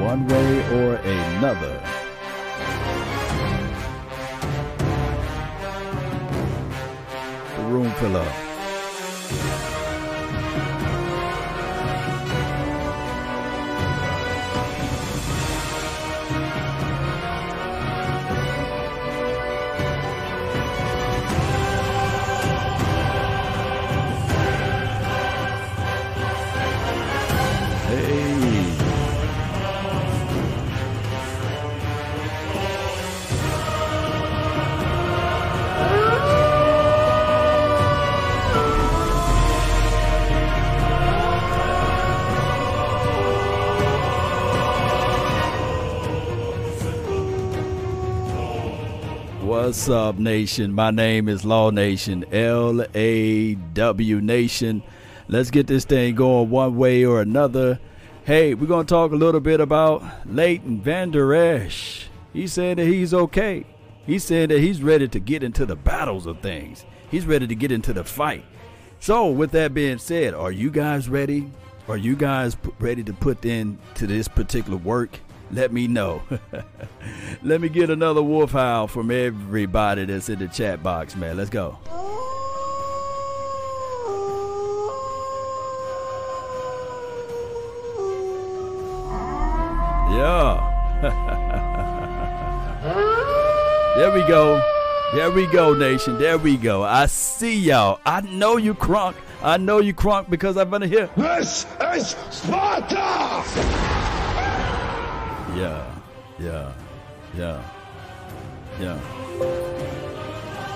One way or another. The room fill What's up, Nation? My name is Law Nation, L A W Nation. Let's get this thing going one way or another. Hey, we're going to talk a little bit about Leighton Vander Esch. He said that he's okay. He said that he's ready to get into the battles of things, he's ready to get into the fight. So, with that being said, are you guys ready? Are you guys ready to put in to this particular work? Let me know. Let me get another wolf howl from everybody that's in the chat box, man. Let's go. Yeah. there we go. There we go, nation. There we go. I see y'all. I know you crunk. I know you crunk because I've been here. This is Sparta! Yeah, yeah, yeah, yeah.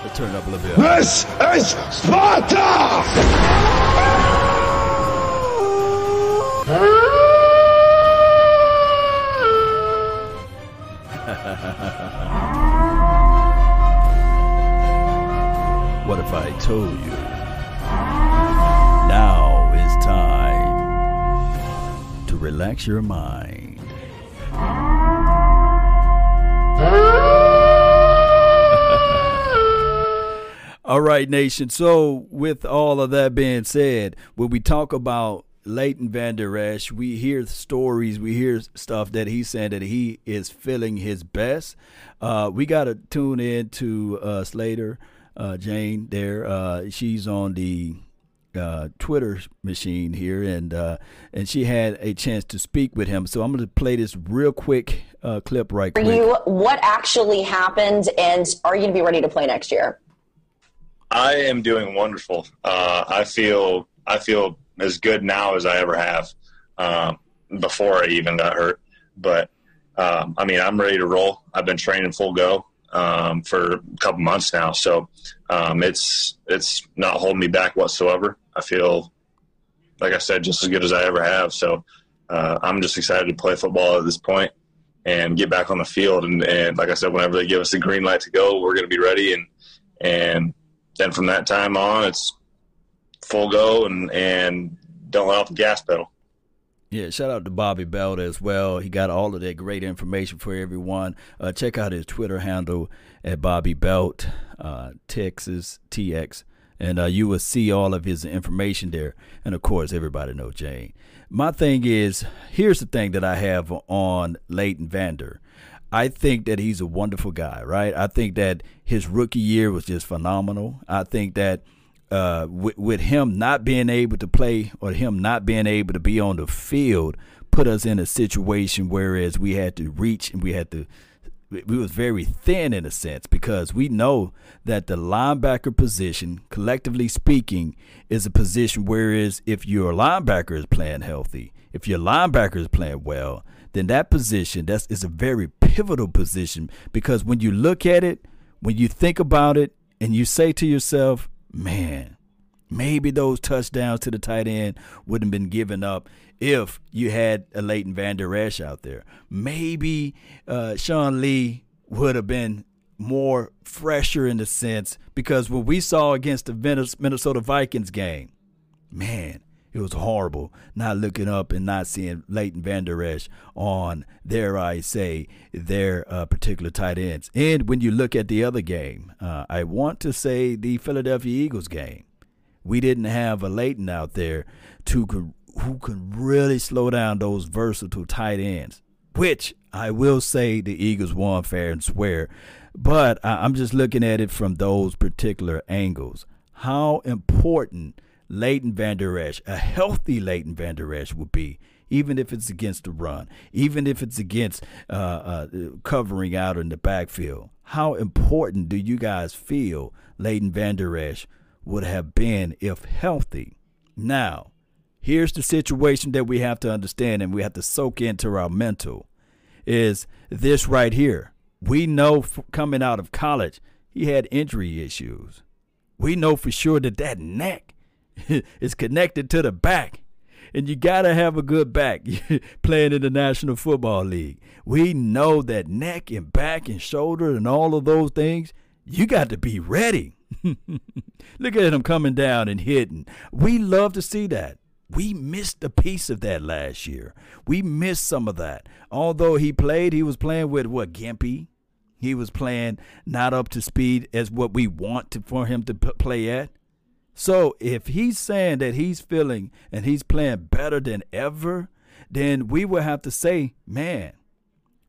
Let's turn it up a little bit. This is Sparta! What if I told you? Now is time to relax your mind. All right, nation. So, with all of that being said, when we talk about Leighton Vander Esch, we hear stories, we hear stuff that he's saying that he is feeling his best. Uh, we got to tune in to uh, Slater, uh, Jane there. Uh, she's on the uh, Twitter machine here, and uh, and she had a chance to speak with him. So I'm going to play this real quick uh, clip right For quick. you, what actually happened, and are you going to be ready to play next year? I am doing wonderful. Uh, I feel I feel as good now as I ever have um, before I even got hurt. But um, I mean, I'm ready to roll. I've been training full go um, for a couple months now, so um, it's it's not holding me back whatsoever. I feel like I said, just as good as I ever have. So uh, I'm just excited to play football at this point and get back on the field. And, and like I said, whenever they give us the green light to go, we're going to be ready. And and then from that time on, it's full go and and don't let off the gas pedal. Yeah, shout out to Bobby Belt as well. He got all of that great information for everyone. Uh, check out his Twitter handle at Bobby Belt, uh, Texas TX, and uh, you will see all of his information there. And of course, everybody knows Jane. My thing is, here's the thing that I have on Leighton Vander. I think that he's a wonderful guy, right? I think that his rookie year was just phenomenal. I think that uh, with, with him not being able to play or him not being able to be on the field put us in a situation whereas we had to reach and we had to we was very thin in a sense because we know that the linebacker position collectively speaking is a position whereas if your linebacker is playing healthy if your linebacker is playing well then that position that's is a very pivotal position because when you look at it when you think about it and you say to yourself man, maybe those touchdowns to the tight end wouldn't have been given up if you had a Leighton Vander Esch out there. Maybe uh, Sean Lee would have been more fresher in the sense because what we saw against the Minnesota Vikings game, man, It was horrible not looking up and not seeing Leighton Vander Esch on, dare I say, their uh, particular tight ends. And when you look at the other game, uh, I want to say the Philadelphia Eagles game, we didn't have a Leighton out there to who can really slow down those versatile tight ends, which I will say the Eagles won fair and square. But I'm just looking at it from those particular angles. How important Leighton Vander Esch, a healthy Leighton Vander Esch, would be, even if it's against the run, even if it's against uh, uh, covering out in the backfield. How important do you guys feel Leighton Vander Esch would have been if healthy? Now, here's the situation that we have to understand and we have to soak into our mental is this right here. We know coming out of college, he had injury issues. We know for sure that that neck is connected to the back. And you got to have a good back playing in the National Football League. We know that neck and back and shoulder and all of those things, you got to be ready. Look at him coming down and hitting. We love to see that. We missed a piece of that last year. We missed some of that. Although he played, he was playing with what Gimpy. He was playing not up to speed as what we want to, for him to p- play at. So if he's saying that he's feeling and he's playing better than ever, then we will have to say, man,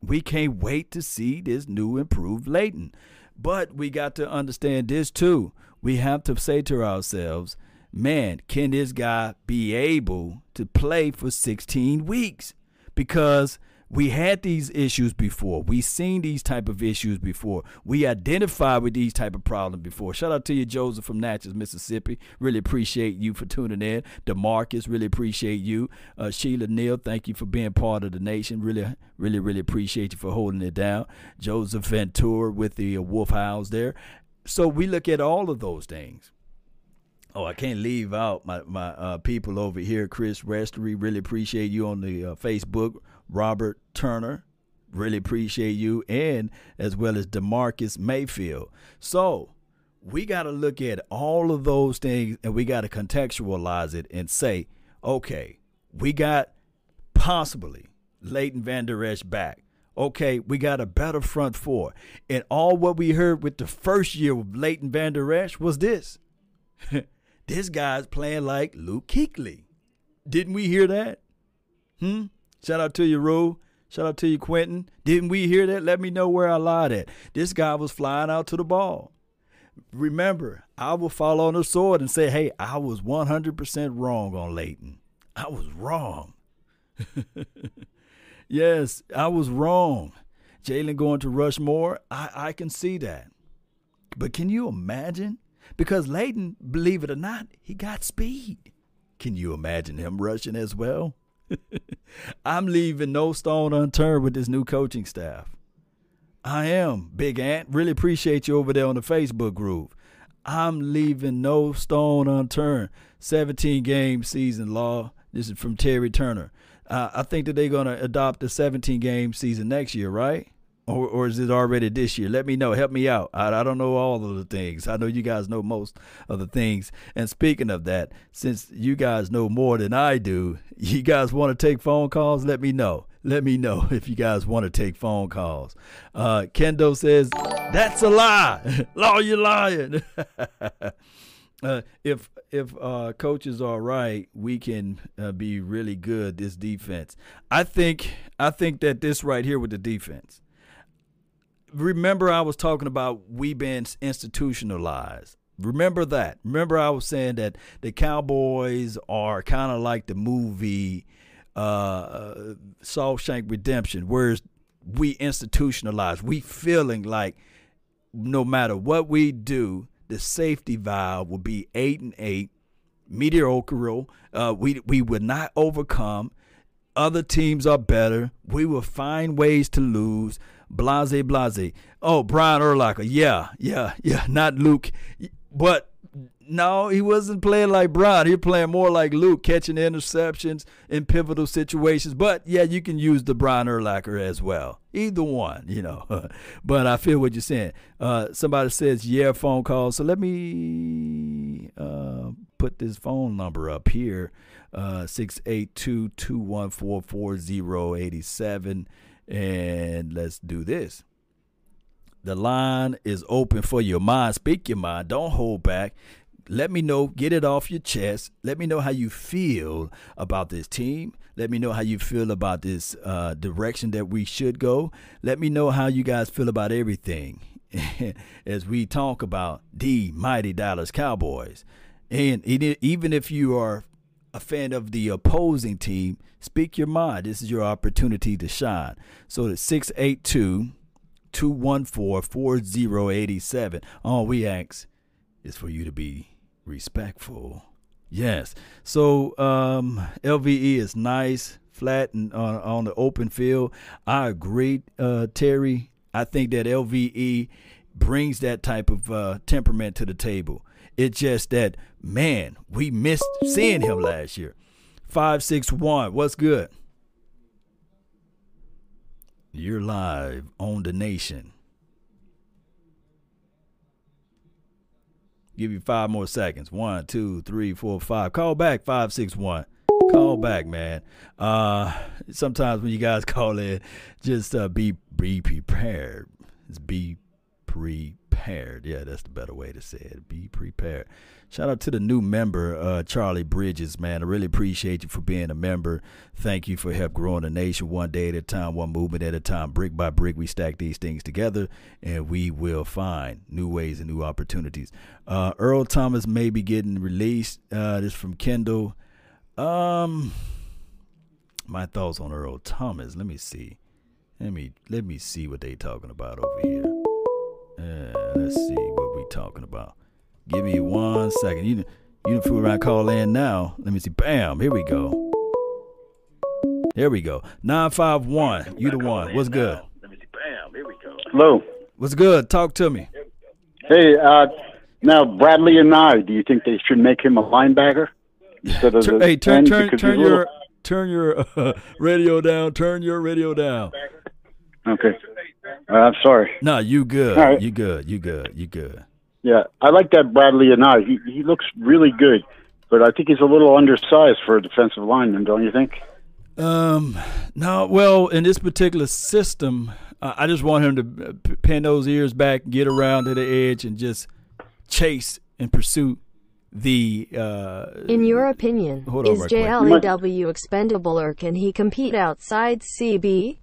we can't wait to see this new improved Leighton. But we got to understand this too. We have to say to ourselves, man, can this guy be able to play for 16 weeks? Because we had these issues before. We seen these type of issues before. We identified with these type of problems before. Shout out to you, Joseph from Natchez, Mississippi. Really appreciate you for tuning in. Demarcus, really appreciate you. Uh, Sheila Neal, thank you for being part of the nation. Really, really, really appreciate you for holding it down. Joseph Ventura with the uh, Wolf House there. So we look at all of those things. Oh, I can't leave out my my uh, people over here. Chris Restery, really appreciate you on the uh, Facebook. Robert Turner, really appreciate you, and as well as Demarcus Mayfield. So we got to look at all of those things and we got to contextualize it and say, okay, we got possibly Leighton Vander Esch back. Okay, we got a better front four. And all what we heard with the first year of Leighton Vander Esch was this. this guy's playing like Luke Kuechly. Didn't we hear that? Hmm? Shout out to you, Rue. Shout out to you, Quentin. Didn't we hear that? Let me know where I lied at. This guy was flying out to the ball. Remember, I will fall on the sword and say, hey, I was 100% wrong on Leighton. I was wrong. yes, I was wrong. Jalen going to Rushmore, I, I can see that. But can you imagine? Because Leighton, believe it or not, he got speed. Can you imagine him rushing as well? I'm leaving no stone unturned with this new coaching staff. I am, Big Ant. Really appreciate you over there on the Facebook group. I'm leaving no stone unturned. 17 game season law. This is from Terry Turner. Uh, I think that they're going to adopt the 17 game season next year, right? Or, or is it already this year? Let me know. Help me out. I, I don't know all of the things. I know you guys know most of the things. And speaking of that, since you guys know more than I do, you guys want to take phone calls? Let me know. Let me know if you guys want to take phone calls. Uh, Kendo says, That's a lie. Law, you're lying. uh, if if uh, coaches are right, we can uh, be really good. This defense, I think. I think that this right here with the defense, remember I was talking about we being institutionalized. Remember that. Remember I was saying that the Cowboys are kind of like the movie uh Shawshank Redemption, whereas we institutionalized. We feeling like no matter what we do, the safety valve will be eight and eight, mediocre. Uh, we we would not overcome. Other teams are better. We will find ways to lose. Blase, blase. Oh, Brian Urlacher. Yeah, yeah, yeah. Not Luke. But no, he wasn't playing like Brian. He was playing more like Luke, catching interceptions in pivotal situations. But yeah, you can use the Brian Urlacher as well. Either one, you know. but I feel what you're saying. Uh, somebody says, yeah, phone call. So let me uh, put this phone number up here uh, 682 214 4087. And let's do this. The line is open for your mind. Speak your mind. Don't hold back. Let me know. Get it off your chest. Let me know how you feel about this team. Let me know how you feel about this uh, direction that we should go. Let me know how you guys feel about everything as we talk about the mighty Dallas Cowboys. And even if you are a fan of the opposing team, speak your mind. This is your opportunity to shine. So the 682 214 4087. All we ask is for you to be respectful. Yes. So um, LVE is nice, flat, and on, on the open field. I agree, uh, Terry. I think that LVE brings that type of uh, temperament to the table. It's just that, man, we missed seeing him last year. 561, what's good? You're live on the nation. Give you five more seconds. One, two, three, four, five. Call back 561. Call back, man. Uh sometimes when you guys call in, just uh, be be prepared. It's be prepared. Yeah, that's the better way to say it. Be prepared. Shout out to the new member, uh, Charlie Bridges, man. I really appreciate you for being a member. Thank you for help growing the nation one day at a time, one movement at a time. Brick by brick, we stack these things together, and we will find new ways and new opportunities. Uh, Earl Thomas may be getting released. Uh, this from Kendall. Um, my thoughts on Earl Thomas. Let me see. Let me let me see what they talking about over here. Uh, let's see what we talking about. Give me one second. You you can fool around call in now. Let me see. Bam. Here we go. Here we go. Nine five one. You the one. What's good? Let me see. Bam. Here we go. Hello. What's good? Talk to me. Hey, uh, now and Anae. Do you think they should make him a linebacker instead of hey, turn turn turn your little... turn your uh, radio down. Turn your radio down. Okay. Uh, I'm sorry. No, you good. Right. You good. You good. You good. Yeah, I like that Bradlee Anae. He he looks really good, but I think he's a little undersized for a defensive lineman. Don't you think? Um, no. Well, in this particular system, uh, I just want him to uh, pin those ears back, get around to the edge, and just chase and pursue the. Uh, in your opinion, is JLEW expendable, or can he compete outside CB?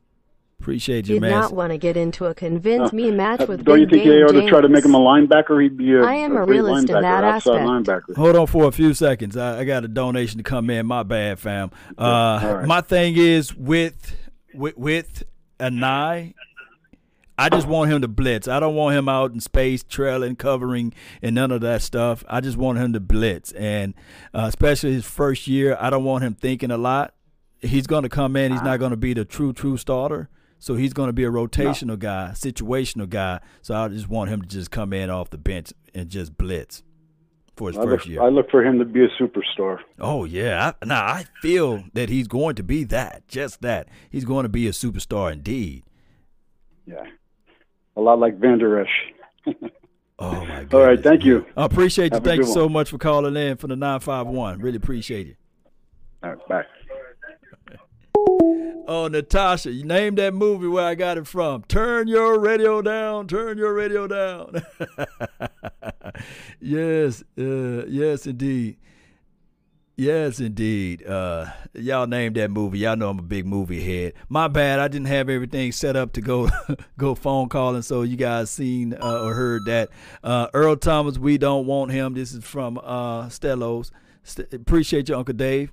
Appreciate you, Did man. not want to get into a convince me match uh, with. Don't you think they ought to try to make him a linebacker? He'd be a, I am a, a realist in that aspect. Linebacker. Hold on for a few seconds. I, I, got a donation to come in. My bad, fam. Uh, right. My thing is with with with Anae. I just want him to blitz. I don't want him out in space, trailing, covering, and none of that stuff. I just want him to blitz, and uh, especially his first year, I don't want him thinking a lot. He's going to come in. He's not going to be the true, true starter. So he's going to be a rotational no. guy, situational guy. So I just want him to just come in off the bench and just blitz for his I first look, year. I look for him to be a superstar. Oh yeah, I, now I feel that he's going to be that, just that. He's going to be a superstar indeed. Yeah, a lot like Vander Esch. oh my god! All right, thank you. I appreciate you. Have thank you so much for calling in for the nine five one. Really appreciate it. All right, bye. Oh, Natasha, you named that movie where I got it from. Turn your radio down. Turn your radio down. yes, uh, yes, indeed. Yes, indeed. Uh, y'all named that movie. Y'all know I'm a big movie head. My bad. I didn't have everything set up to go go phone calling, so you guys seen uh, or heard that. Uh, Earl Thomas, we don't want him. This is from uh, Stellos. St- appreciate you, Uncle Dave.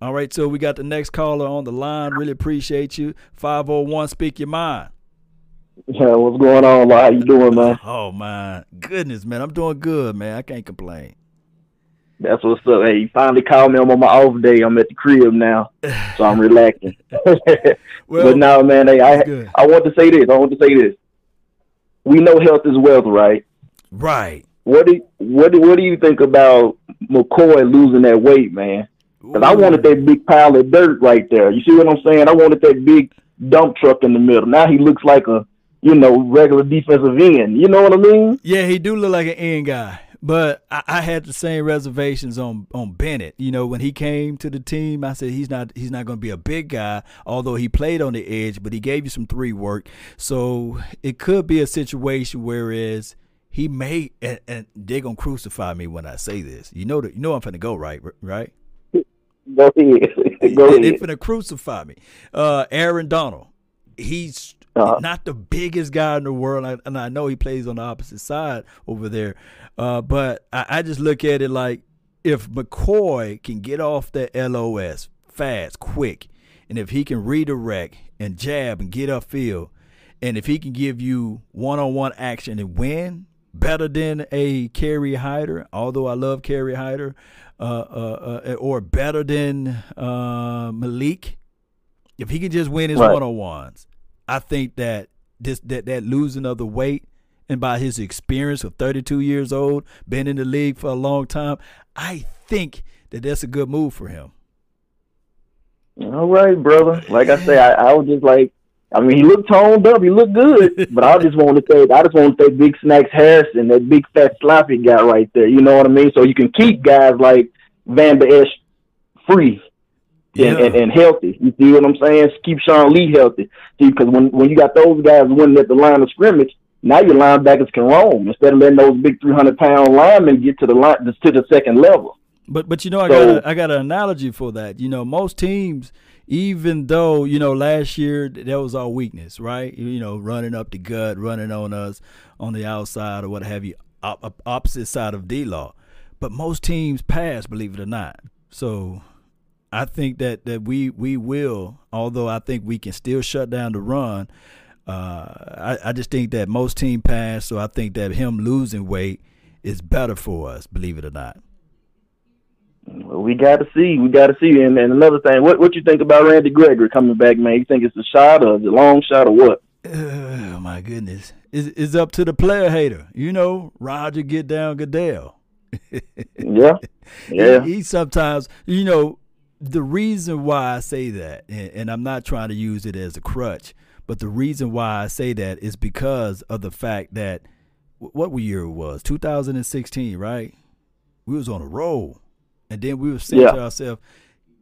All right, so we got the next caller on the line. Really appreciate you. 501, speak your mind. Yeah, what's going on? How you doing, man? Oh my goodness, man. I'm doing good, man. I can't complain. That's what's up. Hey, you finally called me. I'm on my off day. I'm at the crib now, so I'm relaxing. well, but now, man, hey, I good. I want to say this. I want to say this. We know health is wealth, right? Right. What do what do what do you think about McCoy losing that weight, man? Because I wanted that big pile of dirt right there. You see what I'm saying? I wanted that big dump truck in the middle. Now he looks like a, you know, regular defensive end. You know what I mean? Yeah, he do look like an end guy. But I, I, had the same reservations on on Bennett. You know, when he came to the team, I said he's not he's not going to be a big guy. Although he played on the edge, but he gave you some three work. So it could be a situation whereas he may and, and they're gonna crucify me when I say this. You know that you know I'm gonna go right, right? Go ahead. Go ahead. They're gonna crucify me. Uh, Aaron Donald, he's uh-huh. not the biggest guy in the world, and I know he plays on the opposite side over there. Uh, but I, I just look at it like if McCoy can get off that LOS fast, quick, and if he can redirect and jab and get upfield, and if he can give you one on one action and win, better than a Kerry Hyder, although I love Kerry Hyder, Uh, uh, uh, eh, or better than uh, Malik. If he can just win his one on ones, I think that this that that losing of the weight and by his experience of 32 years old, been in the league for a long time, I think that that's a good move for him. All right, brother. Like I say, I, I was just like I mean, he looked toned up. He looked good, but I just want to take I just want to take Big Snacks Harrison, that big fat sloppy guy right there. You know what I mean? So you can keep guys like Vander Esch free yeah. and, and, and, healthy. You see what I'm saying? Keep Sean Lee healthy. See, because when when you got those guys winning at the line of scrimmage, now your linebackers can roam instead of letting those big 300 pound linemen get to the line to the second level. But but you know I so, got a, I got an analogy for that. You know most teams even though you know last year that was our weakness, right? You know, running up the gut, running on us on the outside or what have you, op- opposite side of D law. But most teams pass, believe it or not. So I think that that we we will, although I think we can still shut down the run. Uh, I, I just think that most team pass, so I think that him losing weight is better for us, believe it or not. Well, we got to see. We got to see. And, and another thing, what what you think about Randy Gregory coming back, man? You think it's a shot or a long shot or what? Oh my goodness, it's, it's up to the player hater. You know, Roger get down Goodell. yeah, yeah. He, he, sometimes, you know, the reason why I say that, and, and I'm not trying to use it as a crutch, but the reason why I say that is because of the fact that what year it was 2016, right? We was on a roll and then we were saying yeah. to ourselves,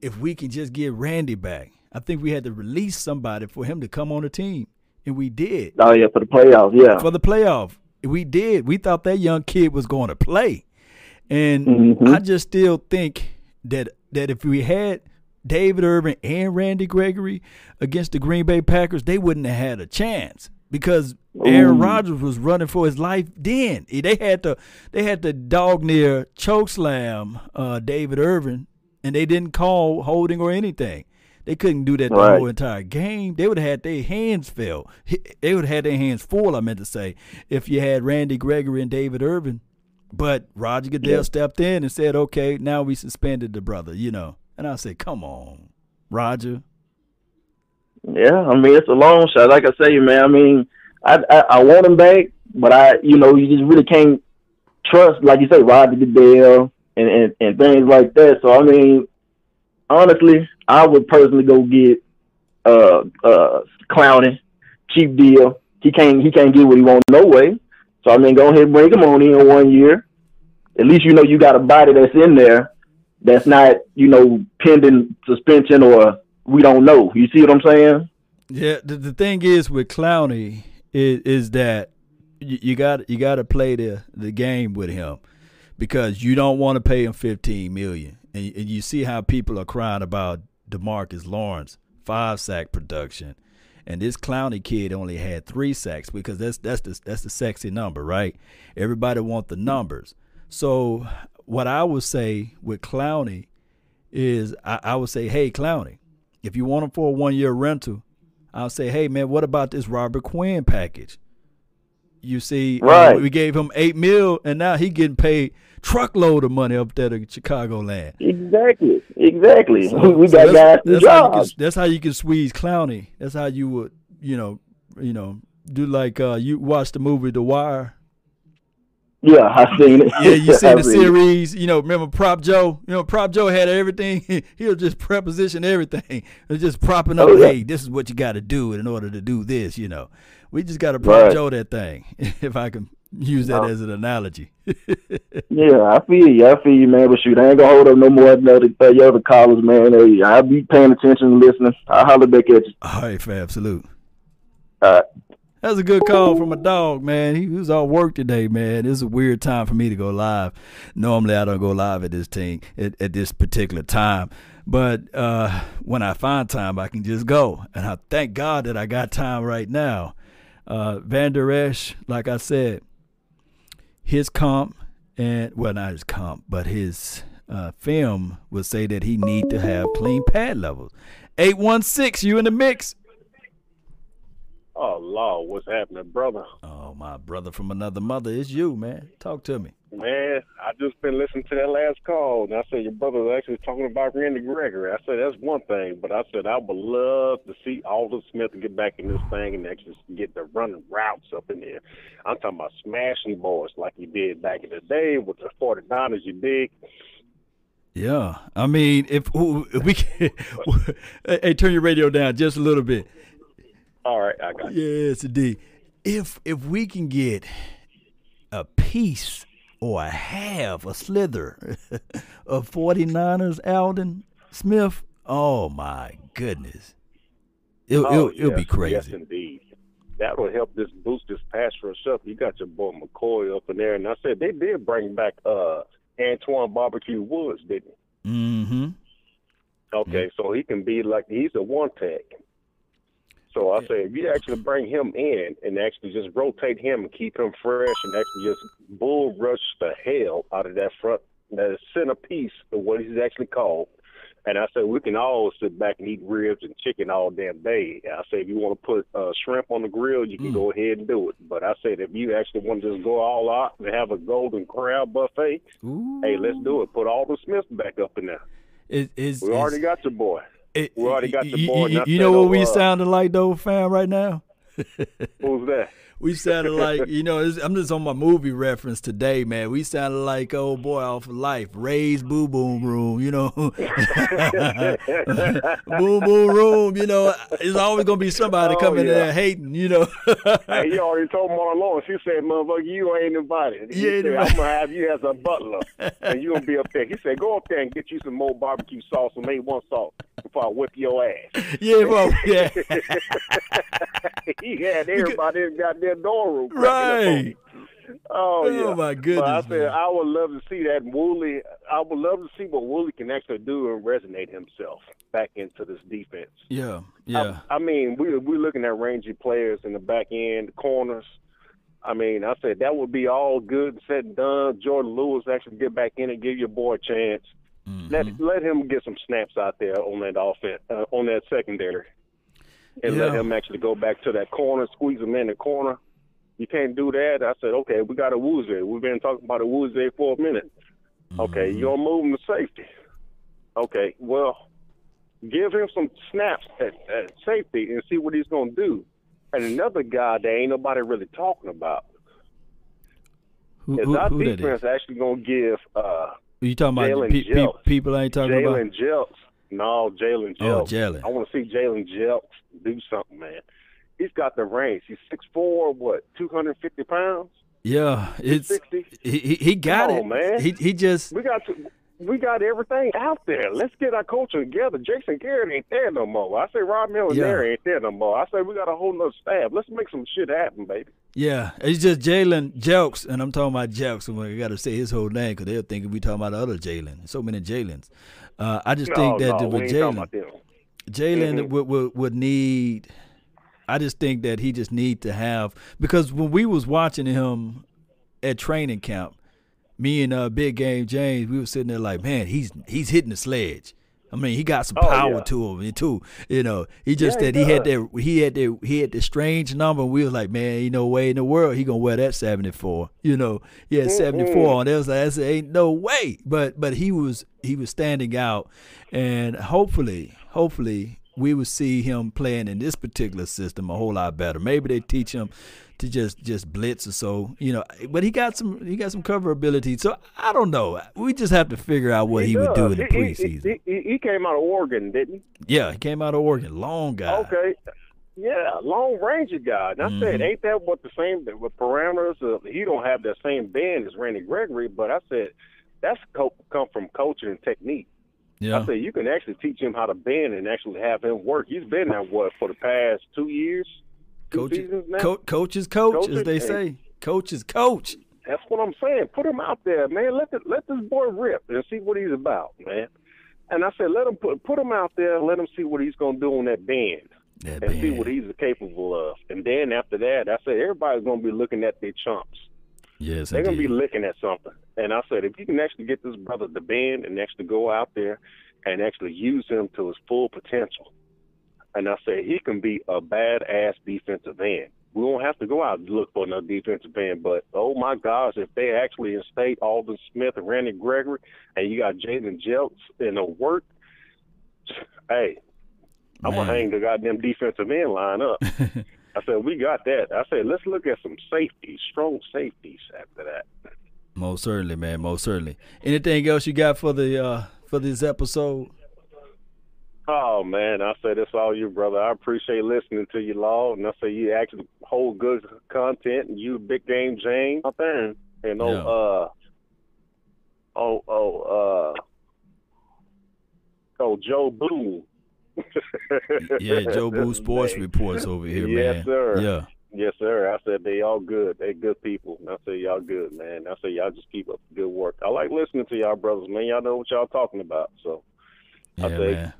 if we can just get Randy back, I think we had to release somebody for him to come on the team. And we did. Oh yeah, for the playoffs, yeah. For the playoff. We did. We thought that young kid was going to play. And mm-hmm. I just still think that that if we had David Irving and Randy Gregory against the Green Bay Packers, they wouldn't have had a chance because Aaron Rodgers was running for his life then. They had to they had to dog near choke slam uh, David Irving, and they didn't call holding or anything. They couldn't do that the right. whole entire game. They would have had their hands filled. They would have had their hands full. I meant to say, if you had Randy Gregory and David Irving, but Roger Goodell yeah. stepped in and said, "Okay, now we suspended the brother," you know. And I said, "Come on, Roger." Yeah, I mean it's a long shot. Like I say, man. I mean, I, I I, want him back, but I, you know, you just really can't trust, like you say, Roger Goodell and, and and things like that. So I mean, honestly, I would personally go get uh uh Clowney, cheap deal. He can't he can't get what he wants no way. So I mean, go ahead and bring him on in one year. At least you know you got a body that's in there that's not you know pending suspension or we don't know. You see what I'm saying? Yeah. The, the thing is with Clowney is is that you, got you got to play the the game with him because you don't want to pay him 15 million, and, and you see how people are crying about Demarcus Lawrence five sack production. And this Clowney kid only had three sacks because that's that's the that's the sexy number, right? Everybody want the numbers. So what I would say with Clowney is I, I would say, hey Clowney, if you want them for a one year rental, I'll say, hey man, what about this Robert Quinn package? You see, right. Uh, we gave him eight mil, and now he getting paid truckload of money up there to Chicago land. Exactly, exactly. So, we got so guys that's, how can, that's how you can squeeze Clowney. That's how you would, you know, you know, do like uh, you watch the movie The Wire. Yeah, I seen it. Yeah, you seen the series. You know, remember Prop Joe? You know, Prop Joe had everything. he was just preposition everything. was just propping up. Oh, yeah. Hey, this is what you got to do in order to do this. You know, we just got to Prop right. Joe that thing. if I can use that uh, as an analogy. yeah, I feel you. I feel you, man. But shoot, I ain't gonna hold up no more than the uh, other callers, man. Hey, I'll be paying attention and listening. I'll holler back at you. All right, Fab. Salute. All right. That's a good call from a dog, man. He was all work today, man. It's a weird time for me to go live. Normally, I don't go live at this thing at, at this particular time. But uh, when I find time, I can just go. And I thank God that I got time right now. Uh, Vander Esch, like I said, his comp and well, not his comp, but his uh, film would say that he need to have clean pad levels. Eight one six, you in the mix? Oh Lord, what's happening, brother? Oh my brother from another mother, it's you, man. Talk to me. Man, I just been listening to that last call, and I said your brother was actually talking about Randy Gregory. I said that's one thing, but I said I would love to see Aldon Smith get back in this thing and actually get the running routes up in there. I'm talking about smashing boys like he did back in the day with the 49ers. You big. Yeah, I mean, if, if we can, hey, turn your radio down just a little bit. All right, I got you. Yes, indeed. If if we can get a piece or a half, a slither of 49ers Aldon Smith, oh my goodness. It'll, oh, it'll, yes, it'll be crazy. Yes, indeed. That will help this boost this pass rush up. You got your boy McCoy up in there. And I said they did bring back uh Antwaun Barbecue Woods, didn't they? Mm-hmm. Okay, mm-hmm. so he can be like he's a one tag. So I say, if you actually bring him in and actually just rotate him and keep him fresh and actually just bull rush the hell out of that front, that centerpiece of what he's actually called. And I said, we can all sit back and eat ribs and chicken all damn day. I said if you want to put uh, shrimp on the grill, you can mm. go ahead and do it. But I said, if you actually want to just go all out and have a golden crab buffet, Ooh. hey, let's do it. Put all the Smiths back up in there. Is, is, we already got your boy. It, we already got the boy. You, you know what we uh, sounding like though, fam, right now? Who's that? We sounded like you know i'm just on my movie reference today man. We sounded like oh boy off of life. Ray's Boom Boom Room you know. Boom boom room you know. It's always gonna be somebody oh, coming yeah. there hating you know. Hey you already told marlon she said motherfucker you ain't invited he yeah, said, i'm gonna have you as a butler and you gonna be up there. He said go up there and get you some more barbecue sauce and maybe one sauce, before i whip your ass. Yeah well, yeah. He had everybody in goddamn door room. Right. Oh, yeah. Oh my goodness. But I said man. I would love to see that Woolley. I would love to see what Woolley can actually do and resonate himself back into this defense. Yeah, yeah. I, I mean, we we're looking at rangy players in the back end, corners. I mean, I said that would be all good said and done. Jourdan Lewis actually get back in and give your boy a chance. Mm-hmm. Let let him get some snaps out there on that offense, uh, on that secondary and yeah. let him actually go back to that corner, squeeze him in the corner. You can't do that. I said, okay, we got a Woozy. We've been talking about a Woozy for a minute. Mm-hmm. Okay, you're going to move him to safety. Okay, well, give him some snaps at, at safety and see what he's going to do. And another guy that ain't nobody really talking about who, is who, our who defense actually going to give uh, you talking about pe- pe- people ain't talking Jalen about? Jalen Jelks. No, Jalen oh, Jelks. Oh, Jalen. I want to see Jalen Jelks do something, man. He's got the range. He's six four, what, two hundred fifty pounds? Yeah, it's he he got Come it, on, man. He he just we got to, we got everything out there. Let's get our culture together. Jason Garrett ain't there no more. I say Rob Miller yeah. ain't there no more. I say we got a whole nother staff. Let's make some shit happen, baby. Yeah, it's just Jalen Jelks, and I'm talking about Jelks. And I got to say his whole name because they'll think we talking about the other Jalen. So many Jalen's. Uh, I just no, think that no, with Jalen, Jalen mm-hmm. would, would would need. I just think that he just need to have because when we was watching him at training camp, me and uh, Big Game James, we were sitting there like, man, he's he's hitting the sledge. I mean, he got some oh, power yeah. to him too. You know, he just yeah, that he, he had that he had that he had the strange number. And we was like, man, you know, way in the world he gonna wear that seventy four. You know, he had seventy four on. It was like, I said, ain't no way. But but he was he was standing out, and hopefully, hopefully we will see him playing in this particular system a whole lot better. Maybe they teach him to just just blitz or so, you know. But he got some he got some cover ability. So I don't know. We just have to figure out what he, he would do in the he, preseason. He, he, came out of Oregon, didn't he? Yeah, he came out of Oregon. Long guy. Okay. Yeah, long ranger guy. And I mm-hmm. said, ain't that what the same with parameters? Of, he don't have that same bend as Randy Gregory, but I said that's co- come from coaching and technique. Yeah. I said you can actually teach him how to bend and actually have him work. He's been that what for the past two years, coach. Co- coach is coach, coach as they say. Coach is coach. That's what I'm saying. Put him out there, man. Let the, let this boy rip and see what he's about, man. And I said, let him put put him out there. Let him see what he's gonna do on that bend that and band. see what he's capable of. And then after that, I said everybody's gonna be looking at their chumps. Yes, they're gonna be looking at something. And I said, if you can actually get this brother to bend and actually go out there and actually use him to his full potential, and I said he can be a badass defensive end. We won't have to go out and look for another defensive end, but oh my gosh, if they actually instate Aldon Smith and Randy Gregory, and you got Jalen Jelks in the work, hey, I'm gonna hang the goddamn defensive end line up. I said, we got that. I said, let's look at some safeties, strong safeties after that. Most certainly, man. Most certainly. Anything else you got for the uh for this episode? Oh man, I say this all you, brother. I appreciate listening to you, Law, and I say you actually hold good content, and you big game James, my thing, and oh, yeah. uh, oh, oh, uh, oh, Joe Boone yeah, Joe Boo Sports Reports over here, yes, man. sir. Yeah. Yes, sir. I said they all good. They good people. I said y'all good, man. I said y'all just keep up good work. I like listening to y'all brothers, man. Y'all know what y'all talking about. So yeah, I say man.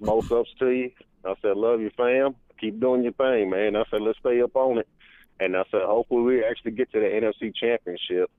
Most ups to you. I said love you, fam. Keep doing your thing, man. I said let's stay up on it. And I said hopefully we actually get to the NFC Championship.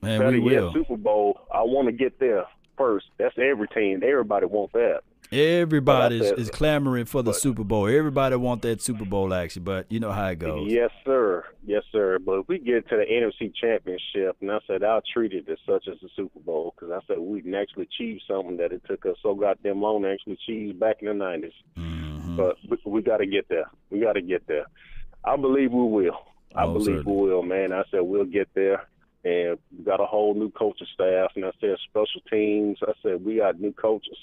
Man, Better we will. Super Bowl. I want to get there first. That's every team. Everybody wants that. Everybody is, is clamoring for the but, Super Bowl. Everybody want that Super Bowl action, but you know how it goes. Yes, sir. Yes, sir. But if we get to the NFC Championship, and I said I'll treat it as such as the Super Bowl because I said we can actually achieve something that it took us so goddamn long to actually achieve back in the 90s. Mm-hmm. But we, we got to get there. We got to get there. I believe we will. I oh, believe certainly. we will, man. I said we'll get there and we got a whole new coaching staff. And I said special teams. I said we got new coaches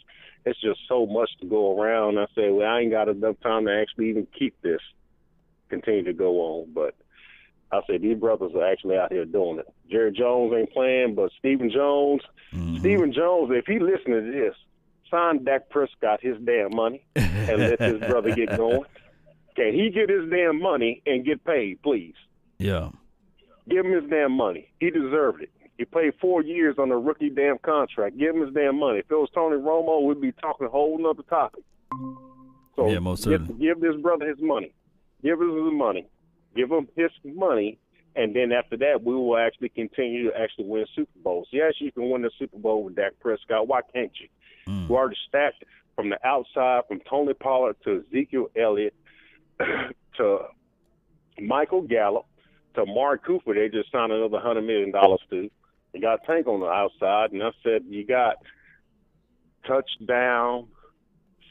it's just so much to go around. I said, well, I ain't got enough time to actually even keep this continue to go on. But I said these brothers are actually out here doing it. Jerry Jones ain't playing, but Stephen Jones, mm-hmm. Stephen Jones, if he listening to this, sign Dak Prescott his damn money and let his brother get going. Can he get his damn money and get paid, please? Yeah. Give him his damn money. He deserved it. He played four years on a rookie damn contract. Give him his damn money. If it was Tony Romo, we'd be talking a whole nother topic. So yeah, most give, certainly. give this brother his money. Give him his money. Give him his money, and then after that, we will actually continue to actually win Super Bowls. Yes, you can win the Super Bowl with Dak Prescott. Why can't you? Mm. You already stacked from the outside, from Tony Pollard to Ezekiel Elliott to Michael Gallup to Mark Cooper. They just signed another hundred million dollars to. You got a Tank on the outside, and I said you got touchdown,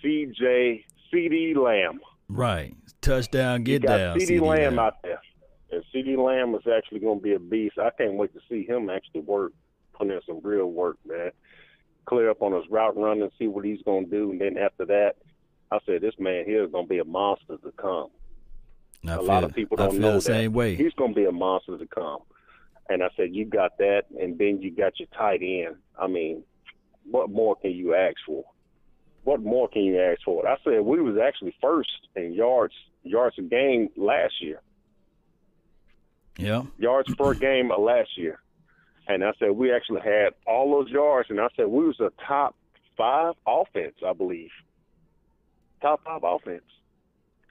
CJ, CeeDee Lamb. Right, touchdown, get you got down. CeeDee Lamb, Lamb out there, and CeeDee Lamb is actually going to be a beast. I can't wait to see him actually work, put in some real work, man. Clear up on his route run and see what he's going to do, and then after that, I said this man here is going to be a monster to come. I a feel, lot of people don't I feel know the that. same way. He's going to be a monster to come. And I said, you got that, and then you got your tight end. I mean, what more can you ask for? What more can you ask for? I said we was actually first in yards yards a game last year. Yeah. Yards per game last year. And I said we actually had all those yards, and I said we was a top five offense, I believe. Top five offense.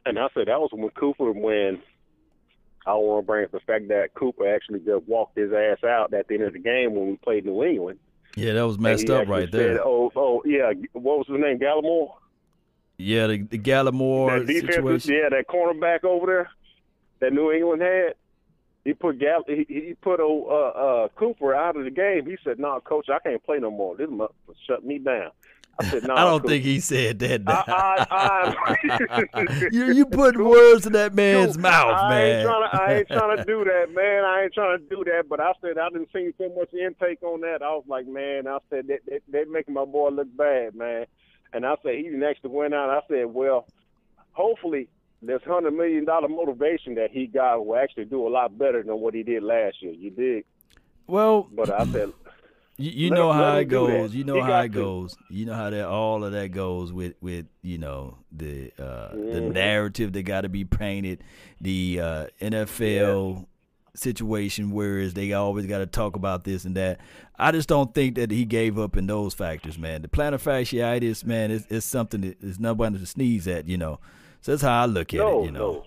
And I said that was when Cooper when I want to bring up the fact that Cooper actually just walked his ass out at the end of the game when we played New England. Yeah, that was messed up right there. Oh, oh, yeah. What was his name? Gilmore. Yeah, the, the Gilmore that defense, situation. Yeah, that cornerback over there that New England had. He put Gall- he, he put uh, uh, Cooper out of the game. He said, "No, nah, coach, I can't play no more. This must shut me down." I said, no. I don't cool. think he said that. I, I, you you put words in that man's mouth, I man. Ain't trying to, I ain't trying to do that, man. I ain't trying to do that. But I said I didn't see so much intake on that. I was like, man. I said that they, they making my boy look bad, man. And I said he next to went out. I said, well, hopefully this hundred million dollar motivation that he got will actually do a lot better than what he did last year. You dig? Well, but I said. You, you know how it goes. You know how it goes. You know how that all of that goes with with you know the uh, mm-hmm. the narrative that got to be painted, the uh, NFL yeah. situation, whereas they always got to talk about this and that. I just don't think that he gave up in those factors, man. The plantar fasciitis, man, is is something that is nobody to sneeze at, you know. So that's how I look at no, it, you know. No.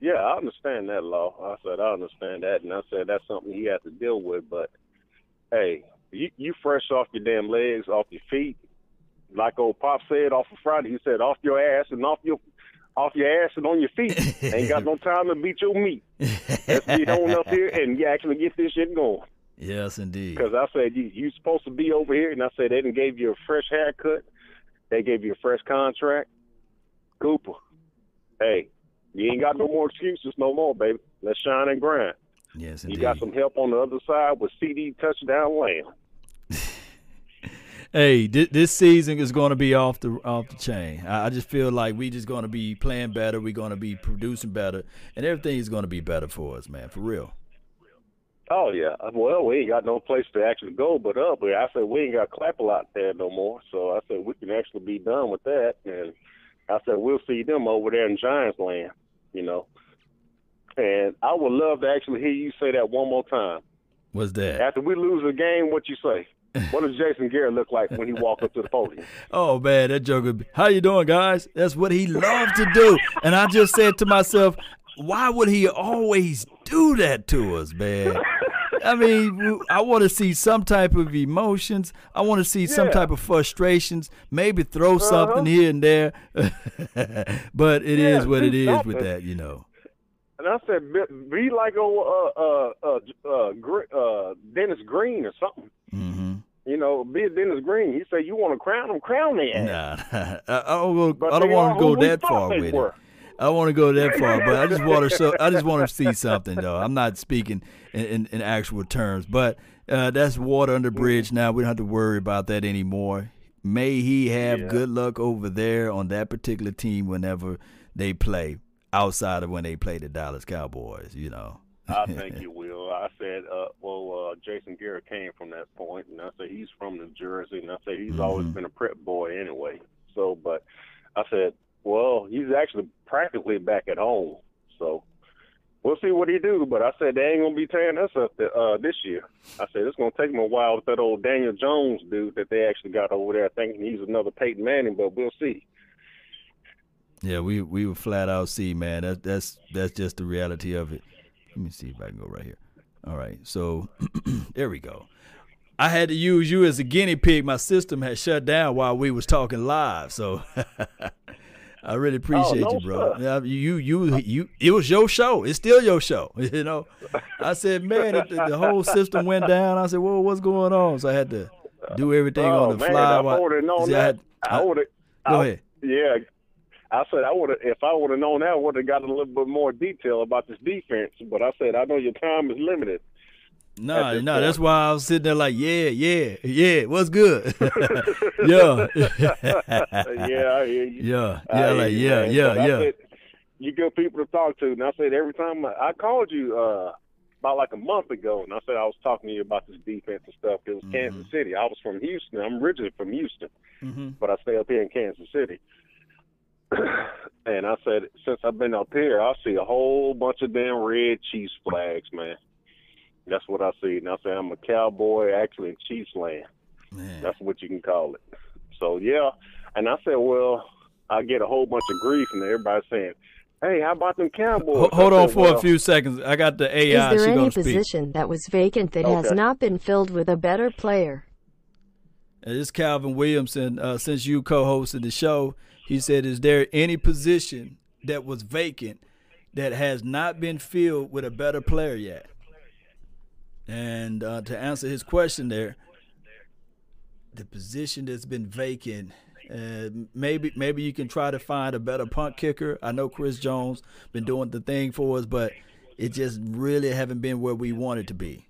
Yeah, I understand that law. I said I understand that, and I said that's something he has to deal with. But hey, you you fresh off your damn legs, off your feet, like old Pop said off of Friday. He said off your ass and off your off your ass and on your feet. Ain't got no time to beat your meat. Let's get on up here and you actually get this shit going. Yes, indeed. Because I said you you supposed to be over here, and I said they didn't gave you a fresh haircut. They gave you a fresh contract. Cooper, hey, you ain't got no more excuses no more, baby. Let's shine and grind. Yes, indeed. You got some help on the other side with CeeDee touchdown Lamb. hey, this season is going to be off the off the chain. I, just feel like we just going to be playing better. We're going to be producing better, and everything is going to be better for us, man. For real. Oh yeah. Uh, well, we ain't got no place to actually go but up. I said we ain't got clap a lot there no more. So I said we can actually be done with that. And I said we'll see them over there in Giants land. You know. And I would love to actually hear you say that one more time. What's that? After we lose a game, what you say? what does Jason Garrett look like when he walks up to the podium? Oh man, that joker! How you doing, guys? That's what he loves to do. And I just said to myself, why would he always do that to us, man? I mean, I want to see some type of emotions. I want to see yeah. some type of frustrations. Maybe throw uh-huh. something here and there. but it yeah, is what it is something. with that, you know. And I said, be like old uh, uh, uh, uh, uh, Dennis Green or something. Mm-hmm. You know, be a Dennis Green. He said, "You want to crown him? Crown me." Nah, I, I don't, go, I don't want to go that far with were. it. I don't want to go that far, but I just want to show, I just want to see something though. I'm not speaking in, in, in actual terms, but uh, that's water under bridge now. We don't have to worry about that anymore. May he have yeah. good luck over there on that particular team whenever they play, outside of when they play the Dallas Cowboys. You know. I think he will. I said, uh, well, uh, Jason Garrett came from that point, and I said he's from New Jersey, and I said he's mm-hmm. always been a prep boy anyway. So, but I said well, he's actually practically back at home, so we'll see what he do. But I said they ain't gonna be tearing us up the, uh, this year. I said it's gonna take him a while with that old Daniel Jones dude that they actually got over there, thinking he's another Peyton Manning. But we'll see. Yeah, we we would flat out see, man. That's that's that's just the reality of it. Let me see if I can go right here. All right, so there we go. I had to use you as a guinea pig. My system had shut down while we was talking live, so I really oh, appreciate oh, no, you, bro. Yeah, you, you, you. It was your show. It's still your show. You know. I said, man, the, the, whole system went down. I said, well, what's going on? So I had to do everything oh, on the man, fly. I would have known that. I, would have. Go I, ahead. Yeah, I said I would have. If I would have known that, I would have got a little bit more detail about this defense. But I said, I know your time is limited. No, nah, no, nah, that's why I was sitting there like, yeah, yeah, yeah, what's good? yeah. yeah. Yeah, yeah, like, you, yeah, man. yeah, but yeah. Said, you good people to talk to. And I said, every time I, I called you uh, about like a month ago, and I said I was talking to you about this defense and stuff. It was mm-hmm. Kansas City. I was from Houston. I'm originally from Houston, mm-hmm. but I stay up here in Kansas City. and I said, since I've been up here, I see a whole bunch of damn red Chiefs flags, man. That's what I see. And I say I'm a cowboy actually in Chiefs land. Man. That's what you can call it. So yeah. And I said, well, I get a whole bunch of grief and everybody saying, Hey, how about them Cowboys? Hold on for well, a few seconds. I got the AI. Is there any position that was vacant that okay. has not been filled with a better player? And this Calvin Williamson, uh, since you co-hosted the show, he said, "Is there any position that was vacant that has not been filled with a better player yet?" And uh, to answer his question there, the position that's been vacant, uh, maybe maybe you can try to find a better punt kicker. I know Chris Jones been doing the thing for us, but it just really haven't been where we wanted to be.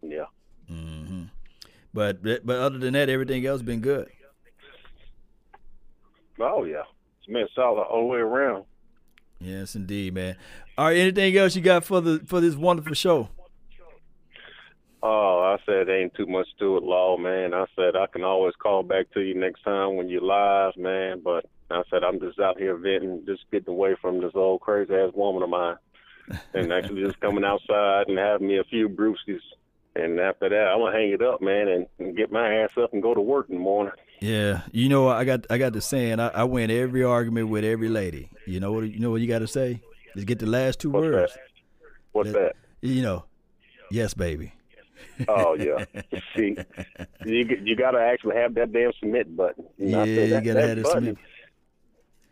Yeah. Mm-hmm. But but other than that, everything else been good. Oh yeah, man, solid all the way around. Yes, indeed, man. All right, anything else you got for the for this wonderful show? Oh, I said ain't too much to it, Law, man. I said I can always call back to you next time when you're live, man. But I said I'm just out here venting, just getting away from this old crazy ass woman of mine, and actually just coming outside and having me a few brewskis. And after that, I'm gonna hang it up, man, and, and get my ass up and go to work in the morning. Yeah, you know I got I got the saying I, I win every argument with every lady. You know what you know what you got to say? Just get the last two What's words. That? What's that? You know, yes, baby. Oh yeah. See, you you got to actually have that damn submit button. Yeah, you got to have the submit.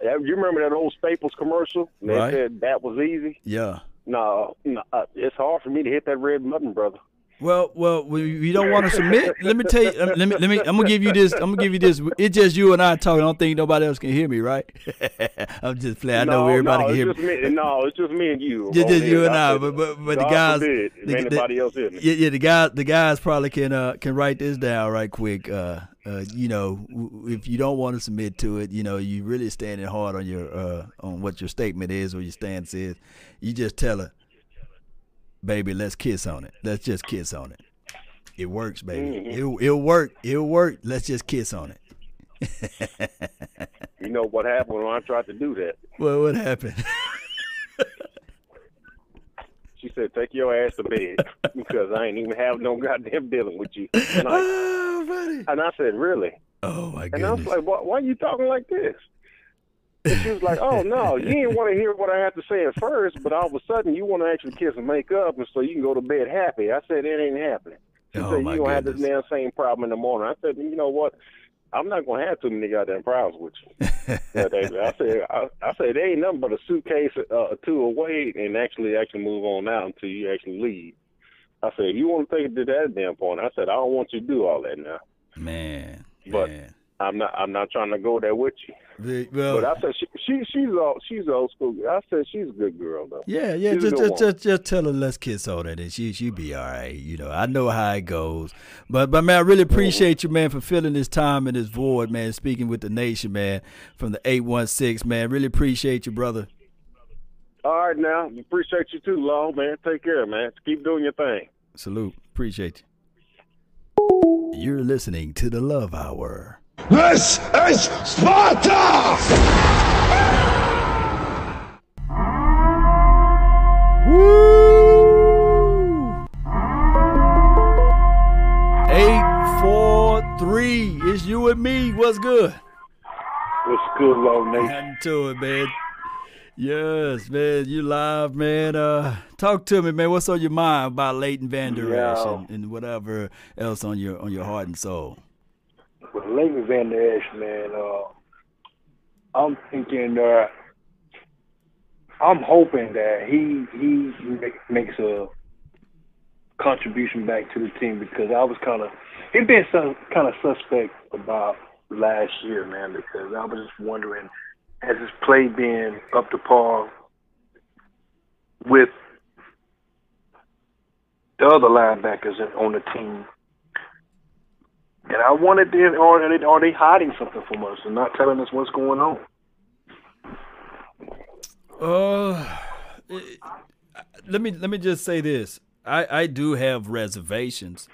You remember that old Staples commercial? They right. said that was easy. Yeah. No, no, it's hard for me to hit that red button, brother. Well, well, you don't want to submit. let me tell you. Let me, let me. I'm gonna give you this. I'm gonna give you this. It's just you and I talking. I don't think nobody else can hear me, right? I'm just playing. I know no, everybody no, can hear me. me. No, it's just me and you. Just, just you and I. But but, but the guys. Forbid, the, anybody else hear me. Yeah, yeah. The guys. The guys probably can uh can write this down right quick. Uh, uh, you know, if you don't want to submit to it, you know, you really standing hard on your uh on what your statement is or your stance is. You just tell her, baby, let's kiss on it. Let's just kiss on it. It works, baby. Mm-hmm. It'll, it'll work. It'll work. Let's just kiss on it. you know what happened when I tried to do that? Well, what happened? she said, "Take your ass to bed because I ain't even have no goddamn dealing with you." And I, oh, buddy. and I said, "Really?" Oh my goodness! And I was like, why, why are you talking like this? And she was like, oh, no, you didn't want to hear what I had to say at first, but all of a sudden you want to actually kiss and make up, and so you can go to bed happy. I said, it ain't happening. She Oh, said, you to have this damn same problem in the morning. I said, you know what? I'm not going to have too many goddamn problems with you. I said, I, I said, there ain't nothing but a suitcase uh, or two away and actually actually move on out until you actually leave. I said, you want to take it to that damn point? I said, I don't want you to do all that now. man, But- man. I'm not. I'm not trying to go there with you. The- well, But I said she, she she's old she's old school. I said she's a good girl though. yeah, yeah. she's Just, just, just, just tell her let's kiss on it, and she, she be all right. You know, I know how it goes. But, but man, I really mm-hmm. appreciate you, man, for filling this time and this void, man. Speaking with the nation, man, from the eight one six, man. Really appreciate you, brother. All right, now appreciate you too, Law man. Take care, man. Keep doing your thing. Salute. Appreciate you. You're listening to the Love Hour. This is Sparta! Woo! Eight, four, three. It's you and me. What's good? What's good, Law Nation? Nothing to it, man. Yes, man. You live, man. Uh, talk to me, man. What's on your mind about Leighton Vander Esch Yeah. and, and whatever else on your on your heart and soul? With Leighton Vander Esch, man, uh, I'm thinking, uh, I'm hoping that he he make, makes a contribution back to the team because I was kind of he been some kind of suspect about last year, man, because I was just wondering has his play been up to par with the other linebackers on the team? And I wanted to, or are they, are they hiding something from us and not telling us what's going on? Uh, let me let me just say this. I I do have reservations.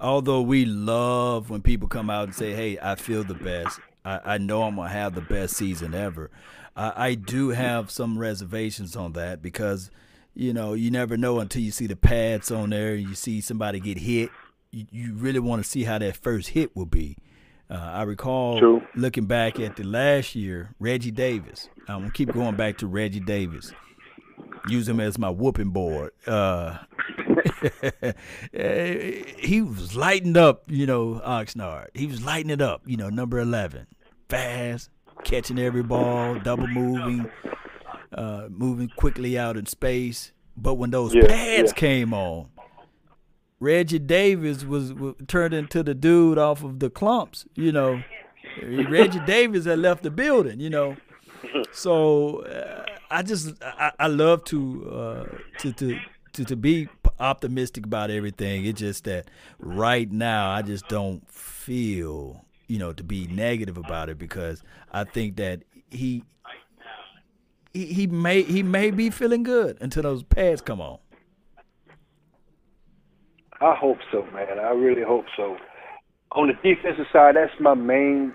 Although we love when people come out and say, "Hey, I feel the best. I, I know I'm gonna have the best season ever." I, I do have some reservations on that because, you know, you never know until you see the pads on there and you see somebody get hit. You, you really want to see how that first hit will be. Uh, I recall True. looking back at the last year, Reggie Davis. I'm gonna keep going back to Reggie Davis. Use him as my whooping board. Uh, he was lighting up, you know, Oxnard. He was lighting it up, you know, number 11. Fast, catching every ball, double moving, uh, moving quickly out in space. But when those Yeah, pads yeah. came on, Reggie Davis was, was turned into the dude off of the clumps, you know. Reggie Davis had left the building, you know. So uh, I just I, I love to, uh, to to to to be optimistic about everything. It's just that right now I just don't feel you know, to be negative about it because I think that he he, he may he may be feeling good until those pads come on. I hope so, man. I really hope so. On the defensive side, that's my main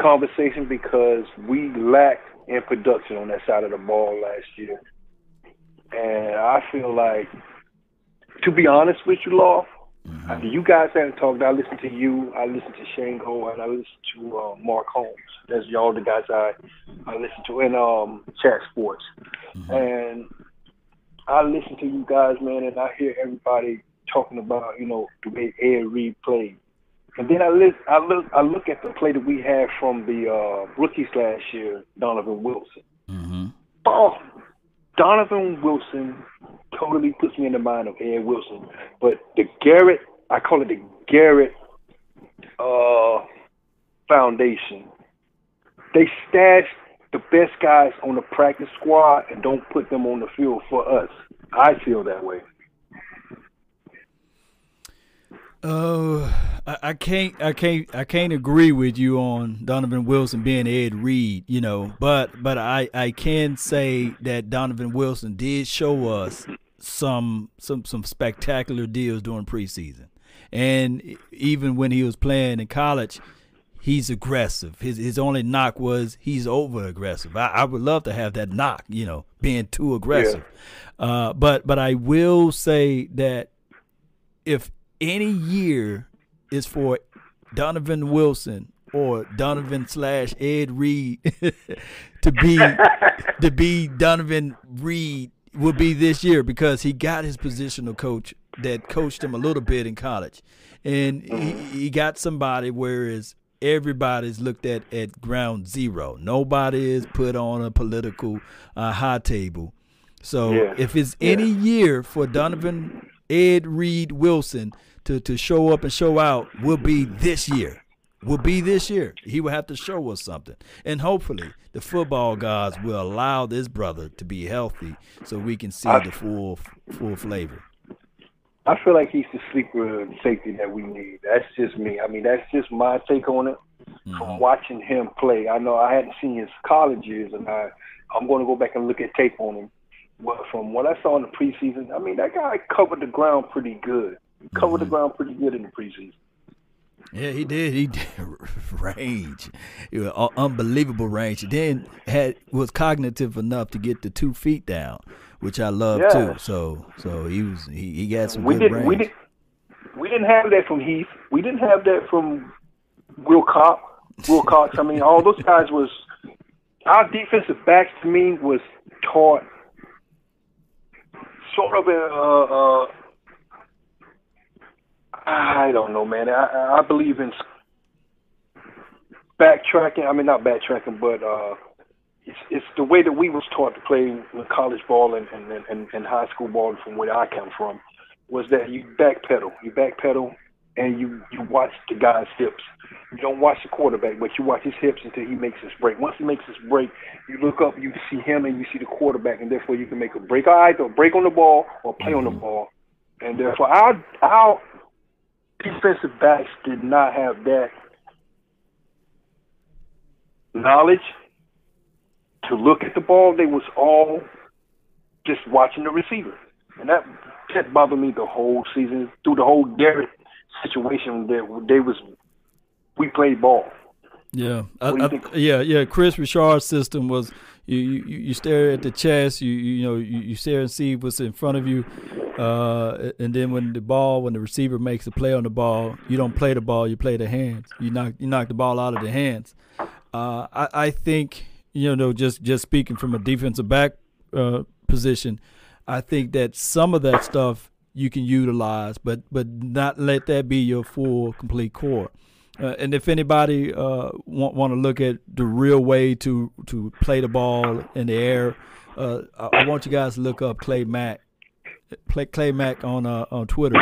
conversation because we lacked in production on that side of the ball last year. And I feel like, to be honest with you, Law, mm-hmm. you guys haven't talked. I listened to you, I listened to Shango, and I listened to uh, Mark Holmes. That's y'all the guys I I listen to in um chat sports. Mm-hmm. And I listen to you guys, man, and I hear everybody talking about, you know, the way Ed Reed played. And then I look, I look, I look at the play that we had from the uh, rookies last year, Donovan Wilson. Mm-hmm. Oh, Donovan Wilson totally puts me in the mind of Ed Wilson. But the Garrett, I call it the Garrett uh, Foundation. They stash the best guys on the practice squad and don't put them on the field for us. I feel that way. Uh, I, I, can't, I can't, I can't agree with you on Donovan Wilson being Ed Reed, you know, but but I I can say that Donovan Wilson did show us some some some spectacular deals during preseason, and even when he was playing in college, he's aggressive. His his only knock was he's over aggressive. I, I would love to have that knock, you know, being too aggressive. Yeah. Uh, but but I will say that if any year is for Donovan Wilson or Donovan slash Ed Reed to be to be Donovan Reed will be this year because he got his positional coach that coached him a little bit in college, and he, he got somebody whereas everybody's looked at at ground zero. Nobody is put on a political uh, high table. So yeah. if it's yeah. any year for Donovan Ed Reed Wilson to, to show up and show out will be this year. Will be this year. He will have to show us something. And hopefully the football gods will allow this brother to be healthy so we can see I, the full full flavor. I feel like he's the sleeper safety that we need. That's just me. I mean, that's just my take on it. Mm-hmm. From watching him play, I know I hadn't seen his college years, and I I'm going to go back and look at tape on him. But from what I saw in the preseason, I mean, that guy covered the ground pretty good covered mm-hmm. the ground pretty good in the preseason. Yeah, he did. He did range, it was unbelievable range. Then had was cognitive enough to get the two feet down, which I love yeah. too. So, so he was he, he got some we good did, range. We did, we didn't have that from Heath. We didn't have that from Will Cox. Will Cox. I mean, all those guys was our defensive backs to me was taught sort of a, I don't know, man. I, I believe in backtracking. I mean, not backtracking, but uh, it's it's the way that we was taught to play with college ball and and, and, and high school ball from where I come from was that you backpedal, you backpedal, and you you watch the guy's hips. You don't watch the quarterback, but you watch his hips until he makes his break. Once he makes his break, you look up, you see him, and you see the quarterback, and therefore you can make a break. Either break on the ball or play on the mm-hmm. ball, and therefore our our defensive backs did not have that knowledge to look at the ball. They was all just watching the receiver, and that that bothered me the whole season through the whole Garrett situation. That they was we played ball. Yeah, I, I, yeah, yeah. Kris Richard's system was you, you you stare at the chest, you you know you, you stare and see what's in front of you, uh, and then when the ball, when the receiver makes a play on the ball, you don't play the ball, you play the hands. You knock you knock the ball out of the hands. Uh, I, I think you know just just speaking from a defensive back uh, position, I think that some of that stuff you can utilize, but but not let that be your full complete core. Uh, and if anybody uh, want want to look at the real way to to play the ball in the air, uh, I want you guys to look up Clay Mack play Clay Mack on uh, on Twitter.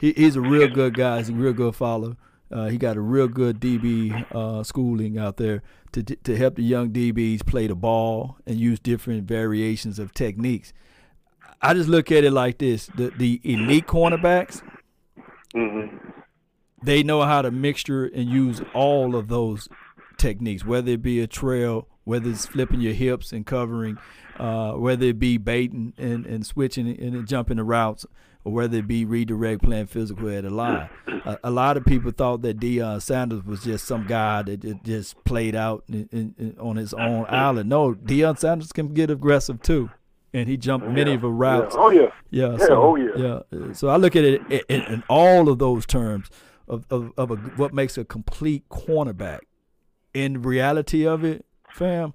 He, he's a real good guy. He's a real good follower. Uh, he got a real good DB uh, schooling out there to to help the young DBs play the ball and use different variations of techniques. I just look at it like this: the the elite cornerbacks, mm-hmm. They know how to mixture and use all of those techniques, whether it be a trail, whether it's flipping your hips and covering, uh, whether it be baiting and, and switching and jumping the routes, or whether it be redirect playing physical at the line. A, a lot of people thought that Deion Sanders was just some guy that just played out in, in, in, on his own island. No, Deion Sanders can get aggressive too and he jumped many yeah. of the routes. Yeah. Oh yeah. Yeah. yeah so, oh yeah. Yeah. So I look at it in, in all of those terms of of, of a, what makes a complete cornerback. In reality of it, fam,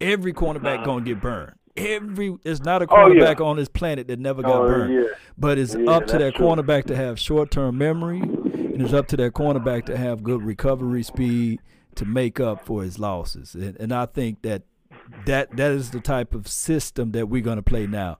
every cornerback gonna get burned. Every it's not a cornerback oh, yeah. on this planet that never got oh, burned. Yeah. But it's yeah, up to that true. cornerback to have short term memory, and it's up to that cornerback to have good recovery speed to make up for his losses. And, and I think that that that is the type of system that we're going to play now.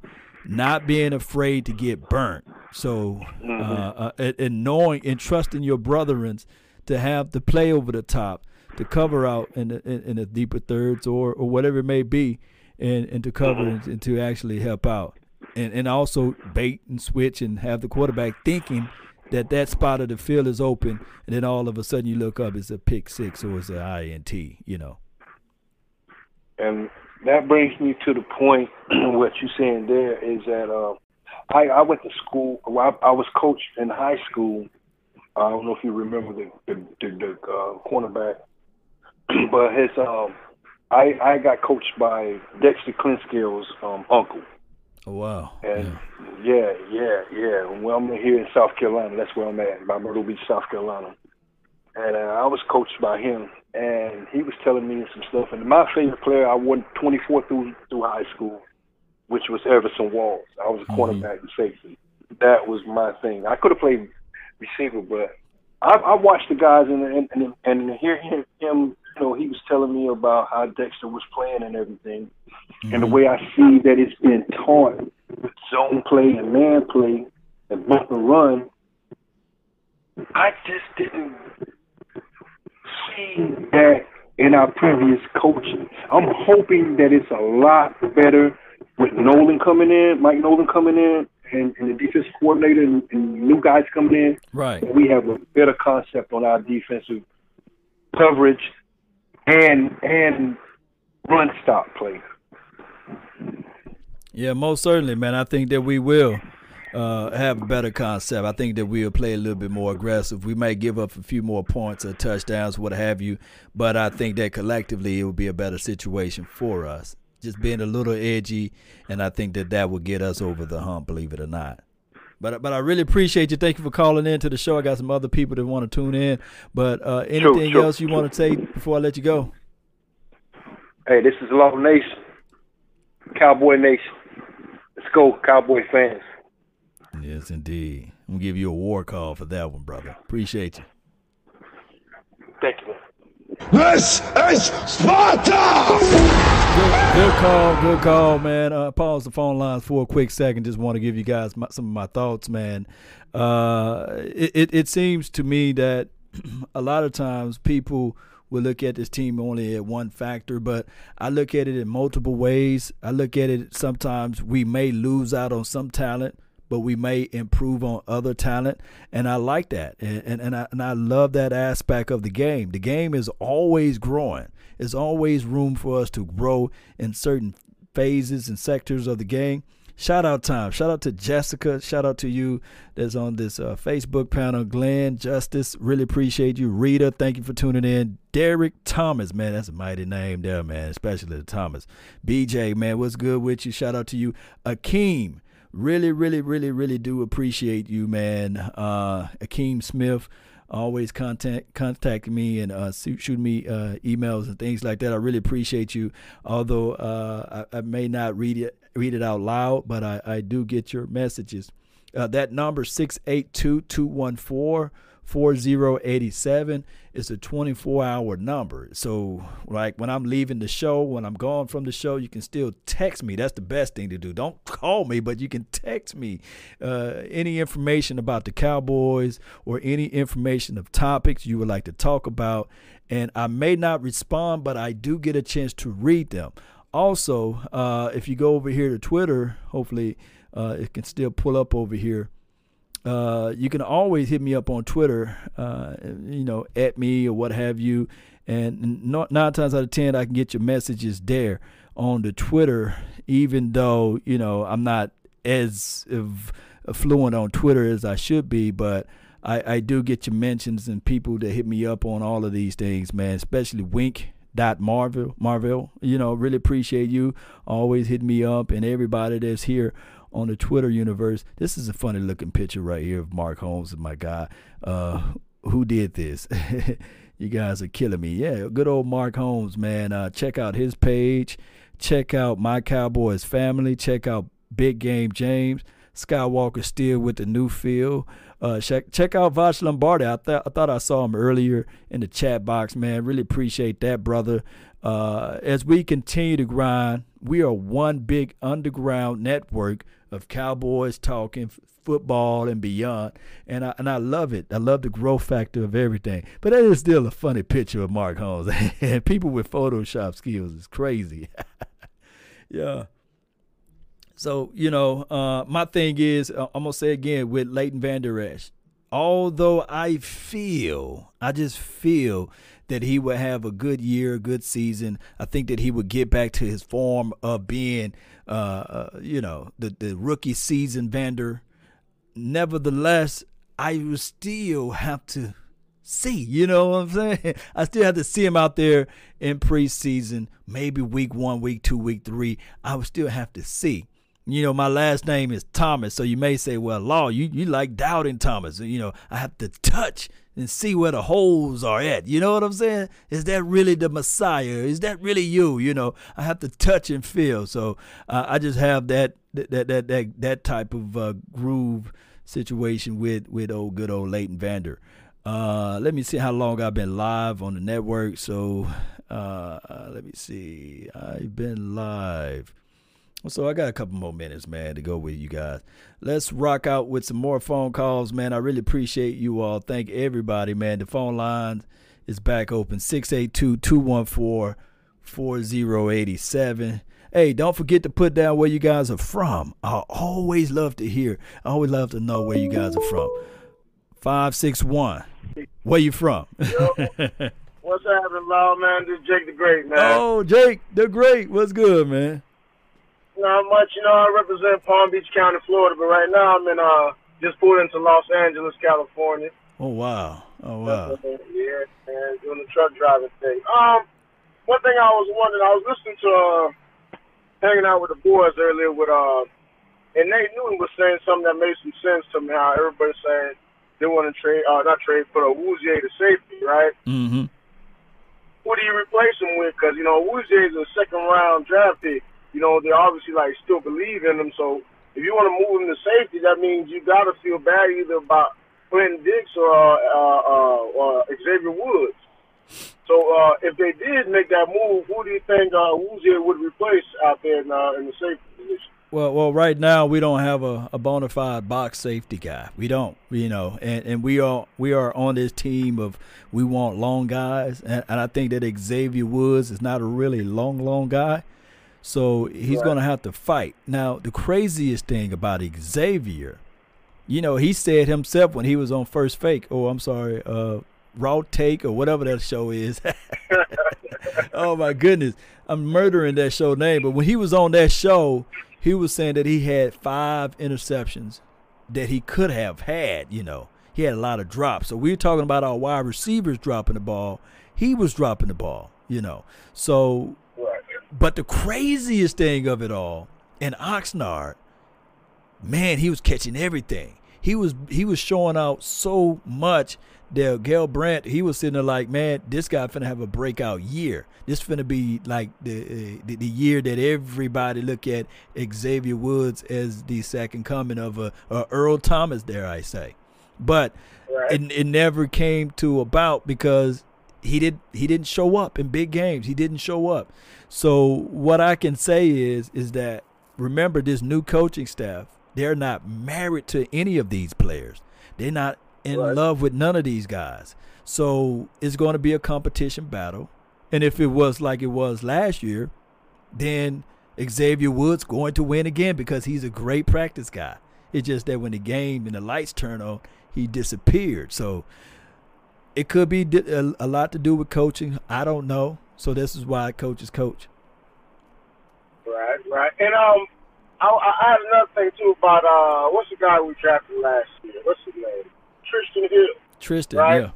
Not being afraid to get burnt. So, uh, Mm-hmm. uh, and, and knowing and trusting your brethrens to have to play over the top, to cover out in the, in, in the deeper thirds or, or whatever it may be, and, and to cover and, and to actually help out. And, and also bait and switch and have the quarterback thinking that that spot of the field is open, and then all of a sudden you look up, it's a pick six or it's an INT, you know. And that brings me to the point what you're saying there is that uh, I, I went to school. Well, I, I was coached in high school. I don't know if you remember the the, the, the uh, cornerback, but his um, I I got coached by Dextor Clinkscale's um, uncle. Oh wow! And yeah, yeah, yeah. Well, I'm here in South Carolina. That's where I'm at, by Myrtle Beach, South Carolina. And uh, I was coached by him, and he was telling me some stuff. And my favorite player, I won 24 through through high school, which was Everson Walls. I was a cornerback and safety. That was my thing. I could have played receiver, but I, I watched the guys and and and, and hear him, him. You know, he was telling me about how Dextor was playing and everything, mm-hmm. and the way I see that it's been taught with zone play and man play and bump and run. I just didn't see that in our previous coaching. I'm hoping that it's a lot better with Nolan coming in, Mike Nolan coming in, and, and the defense coordinator and, and new guys coming in. Right. We have a better concept on our defensive coverage and and run stop play. Yeah, most certainly, man. I think that we will uh, have a better concept. I think that we'll play a little bit more aggressive. We may give up a few more points or touchdowns, what have you, but I think that collectively it will be a better situation for us. Just being a little edgy, and I think that that will get us over the hump, believe it or not. But but I really appreciate you. Thank you for calling in to the show. I got some other people that want to tune in. But uh, anything sure, else you sure. want to say before I let you go? Hey, this is Law Nation, Cowboy Nation. Let's go, Cowboy fans. Yes, indeed. I'm gonna give you a war call for that one, brother. Appreciate you. Thank you. This is Sparta! Good, good call, good call, man. Uh, pause the phone lines for a quick second. Just want to give you guys my, some of my thoughts, man. Uh, it, it, it seems to me that a lot of times people will look at this team only at one factor, but I look at it in multiple ways. I look at it sometimes we may lose out on some talent but we may improve on other talent. And I like that. And, and, and, I, and I love that aspect of the game. The game is always growing, there's always room for us to grow in certain phases and sectors of the game. Shout out time. Shout out to Jessica. Shout out to you that's on this uh, Facebook panel. Glenn, Justice, really appreciate you. Rita, thank you for tuning in. Derek Thomas, man, that's a mighty name there, man, especially the Thomas. BJ, man, what's good with you? Shout out to you. Akeem, really, really, really, really do appreciate you, man. Uh, Akeem Smith, always contact contact me and uh, shoot, me uh, emails and things like that. I really appreciate you. Although uh, I, I, may not read it read it out loud, but I, I do get your messages. Uh, that number 682 214 4087 is a 24 hour number. So, like when I'm leaving the show, when I'm gone from the show, you can still text me. That's the best thing to do. Don't call me, but you can text me uh, any information about the Cowboys or any information of topics you would like to talk about. And I may not respond, but I do get a chance to read them. Also, uh, if you go over here to Twitter, hopefully uh, it can still pull up over here uh, you can always hit me up on Twitter, uh, you know, at me or what have you. And nine times out of ten, I can get your messages there on the Twitter, even though you know I'm not as fluent on Twitter as I should be, but I, I do get your mentions and people that hit me up on all of these things, man. Especially Wink Marvel Marvel. You know, really appreciate you always hit me up and everybody that's here on the Twitter universe. This is a funny looking picture right here of Mark Holmes my guy. Uh, who did this? you guys are killing me. Yeah, good old Mark Holmes, man. Uh, check out his page. Check out my Cowboys family. Check out Big Game James. Skywalker still with the new feel. Uh, check check out Voch Lombardi. I thought I thought I saw him earlier in the chat box, man. Really appreciate that, brother. Uh, as we continue to grind, we are one big underground network of Cowboys talking football and beyond, and I and I love it. I love the growth factor of everything. But that is still a funny picture of Mark Holmes. and people with Photoshop skills is crazy. yeah. So you know, uh, my thing is, uh, I'm gonna say again with Leighton Vander Esch. Although I feel, I just feel that he would have a good year, a good season. I think that he would get back to his form of being, uh, you know, the the rookie season Vander. Nevertheless, I will still have to see. You know what I'm saying? I still have to see him out there in preseason, maybe week one, week two, week three. I would still have to see you know, my last name is Thomas, so you may say, well, Law, you, you like doubting Thomas. You know, I have to touch and see where the holes are at. You know what I'm saying? Is that really the Messiah? Is that really you? You know, I have to touch and feel. So uh, I just have that that that that that type of uh, groove situation with with old good old Leighton Vander. Uh, let me see how long I've been live on the network. So uh, let me see. I've been live. So I got a couple more minutes, man, to go with you guys. Let's rock out with some more phone calls, man. I really appreciate you all. Thank everybody, man. The phone line is back open 682-214-4087. Hey, don't forget to put down where you guys are from. I always love to hear. I always love to know where you guys are from. 561. Where you from? What's happening, Law, man? This is Jake the Great, man. Oh, Jake the Great. What's good, man? Not much, you know. I represent Palm Beach County, Florida, but right now I'm in uh just pulled into Los Angeles, California. Oh wow! Oh wow! Yeah, and doing the truck driving thing. Um, one thing I was wondering, I was listening to uh, hanging out with the boys earlier with uh, and Nate Newton was saying something that made some sense to me. How everybody's saying they want to trade, uh, not trade, but a Awuzie to safety, right? Mm-hmm. Who do you replace him with? Because you know Awuzie is a second round draft pick you know, they obviously like still believe in him. So if you want to move him to safety, that means you got to feel bad either about Clinton Dix or uh, uh, uh, Xavier Woods. So uh, if they did make that move, who do you think uh, would replace out there in, uh, in the safety position? Well, well, right now we don't have a, a bona fide box safety guy. We don't, you know, and, and we are we are on this team of we want long guys, and, and I think that Xavier Woods is not a really long, long guy. So he's right. going to have to fight. Now, the craziest thing about Xavier, you know, he said himself when he was on First Fake, oh, I'm sorry, uh, Raw Take or whatever that show is. oh, my goodness. I'm murdering that show name. But when he was on that show, he was saying that he had five interceptions that he could have had, you know. He had a lot of drops. So we are talking about our wide receivers dropping the ball. He was dropping the ball, you know. So but the craziest thing of it all, in Oxnard, man, he was catching everything. He was he was showing out so much that Gil Brandt, he was sitting there like, man, this guy finna have a breakout year. This finna be like the, the, the year that everybody look at Xavier Woods as the second coming of a, a Earl Thomas, dare I say. But right. it, it never came to about because he did he didn't show up in big games. He didn't show up. So what I can say is is that remember this new coaching staff, they're not married to any of these players. They're not in right. love with none of these guys. So it's going to be a competition battle. And if it was like it was last year, then Xavier Woods going to win again because he's a great practice guy. It's just that when the game and the lights turn on, he disappeared. So it could be a, a lot to do with coaching. I don't know. So this is why coaches coach. Right, right. And um, I, I had another thing too about uh, what's the guy we drafted last year? What's his name? Trysten Hill. Trysten, right? yeah.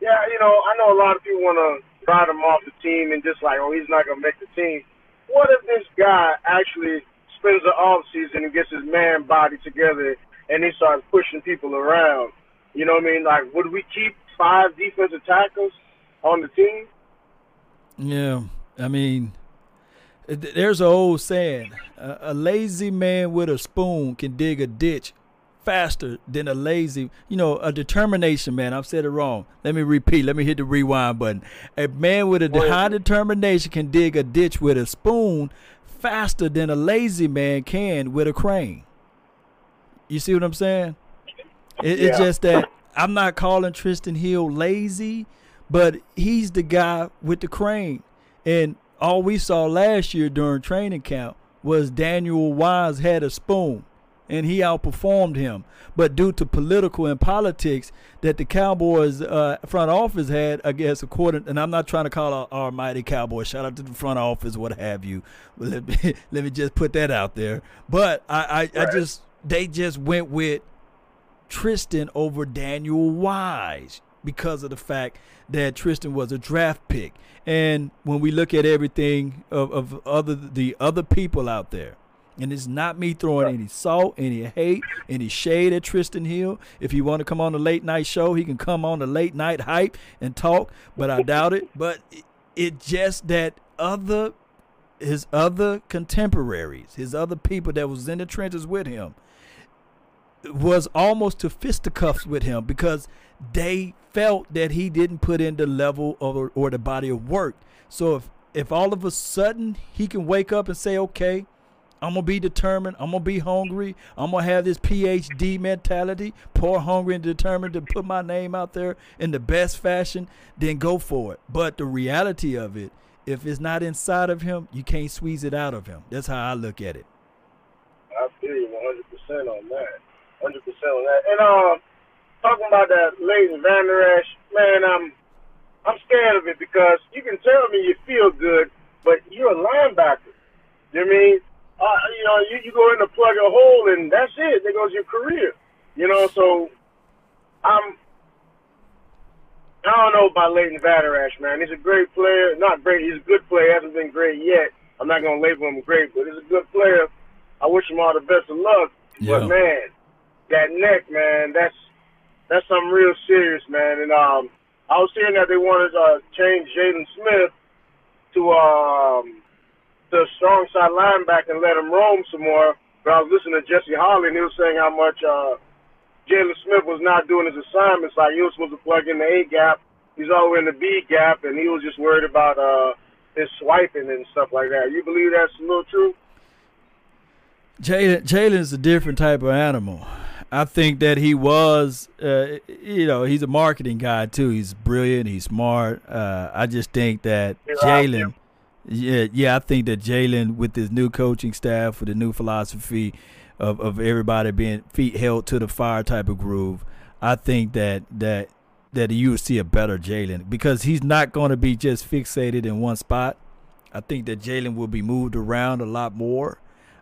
Yeah, you know, I know a lot of people want to write him off the team and just like, oh, he's not gonna make the team. What if this guy actually spends the off season and gets his man body together and he starts pushing people around? You know what I mean? Like, would we keep five defensive tackles on the team? Yeah, I mean, there's an old saying: a, a lazy man with a spoon can dig a ditch faster than a lazy, you know, a determination man. I've said it wrong. Let me repeat. Let me hit the rewind button. A man with a high determination can dig a ditch with a spoon faster than a lazy man can with a crane. You see what I'm saying? It, yeah. It's just that I'm not calling Trysten Hill lazy, but he's the guy with the crane. And all we saw last year during training camp was Daniel Wise had a spoon and he outperformed him. But due to political and politics that the Cowboys uh, front office had, I guess, according, and I'm not trying to call our, our mighty Cowboys, shout out to the front office, what have you. Let me, let me just put that out there. But I, I, right. I just, they just went with Trysten over Daniel Wise because of the fact that Trysten was a draft pick. And when we look at everything of, of other the other people out there, and it's not me throwing any salt, any hate, any shade at Trysten Hill. If you want to come on the late night show, he can come on the late night hype and talk, but I doubt it. But it, it just that other his other contemporaries, his other people that was in the trenches with him, was almost to fisticuffs with him because they felt that he didn't put in the level of, or the body of work. So if if all of a sudden he can wake up and say, okay, I'm gonna be determined. I'm gonna be hungry. I'm gonna have this PhD mentality, poor, hungry, and determined to put my name out there in the best fashion. Then go for it. But the reality of it, if it's not inside of him, you can't squeeze it out of him. That's how I look at it. I feel you 100 percent on that. 100 percent on that. And um, talking about that Leighton Vander Esch, man, I'm I'm scared of it because you can tell me you feel good, but you're a linebacker. You know what I mean? uh, you know, you, you go in to plug a hole and that's it. There goes your career. You know, so I'm. I don't know about Leighton Vander Esch, man. He's a great player. Not great. He's a good player. Hasn't been great yet. I'm not gonna label him great, but he's a good player. I wish him all the best of luck. Yeah. But man, that neck, man, that's that's something real serious, man. And um, I was hearing that they wanted to uh, change Jaylon Smith to um the strong side linebacker and let him roam some more. But I was listening to Jesse Holley, and he was saying how much uh, Jaylon Smith was not doing his assignments. Like he was supposed to plug in the A gap, he's all in the B gap, and he was just worried about uh, his swiping and stuff like that. You believe that's a little true? Jaylon Jaylon's a different type of animal. I think that he was, uh, you know, he's a marketing guy too. He's brilliant. He's smart. Uh, I just think that Jaylon, yeah, yeah, I think that Jaylon with his new coaching staff, with the new philosophy of, of everybody being feet held to the fire type of groove, I think that that that you will see a better Jaylon because he's not going to be just fixated in one spot. I think that Jaylon will be moved around a lot more.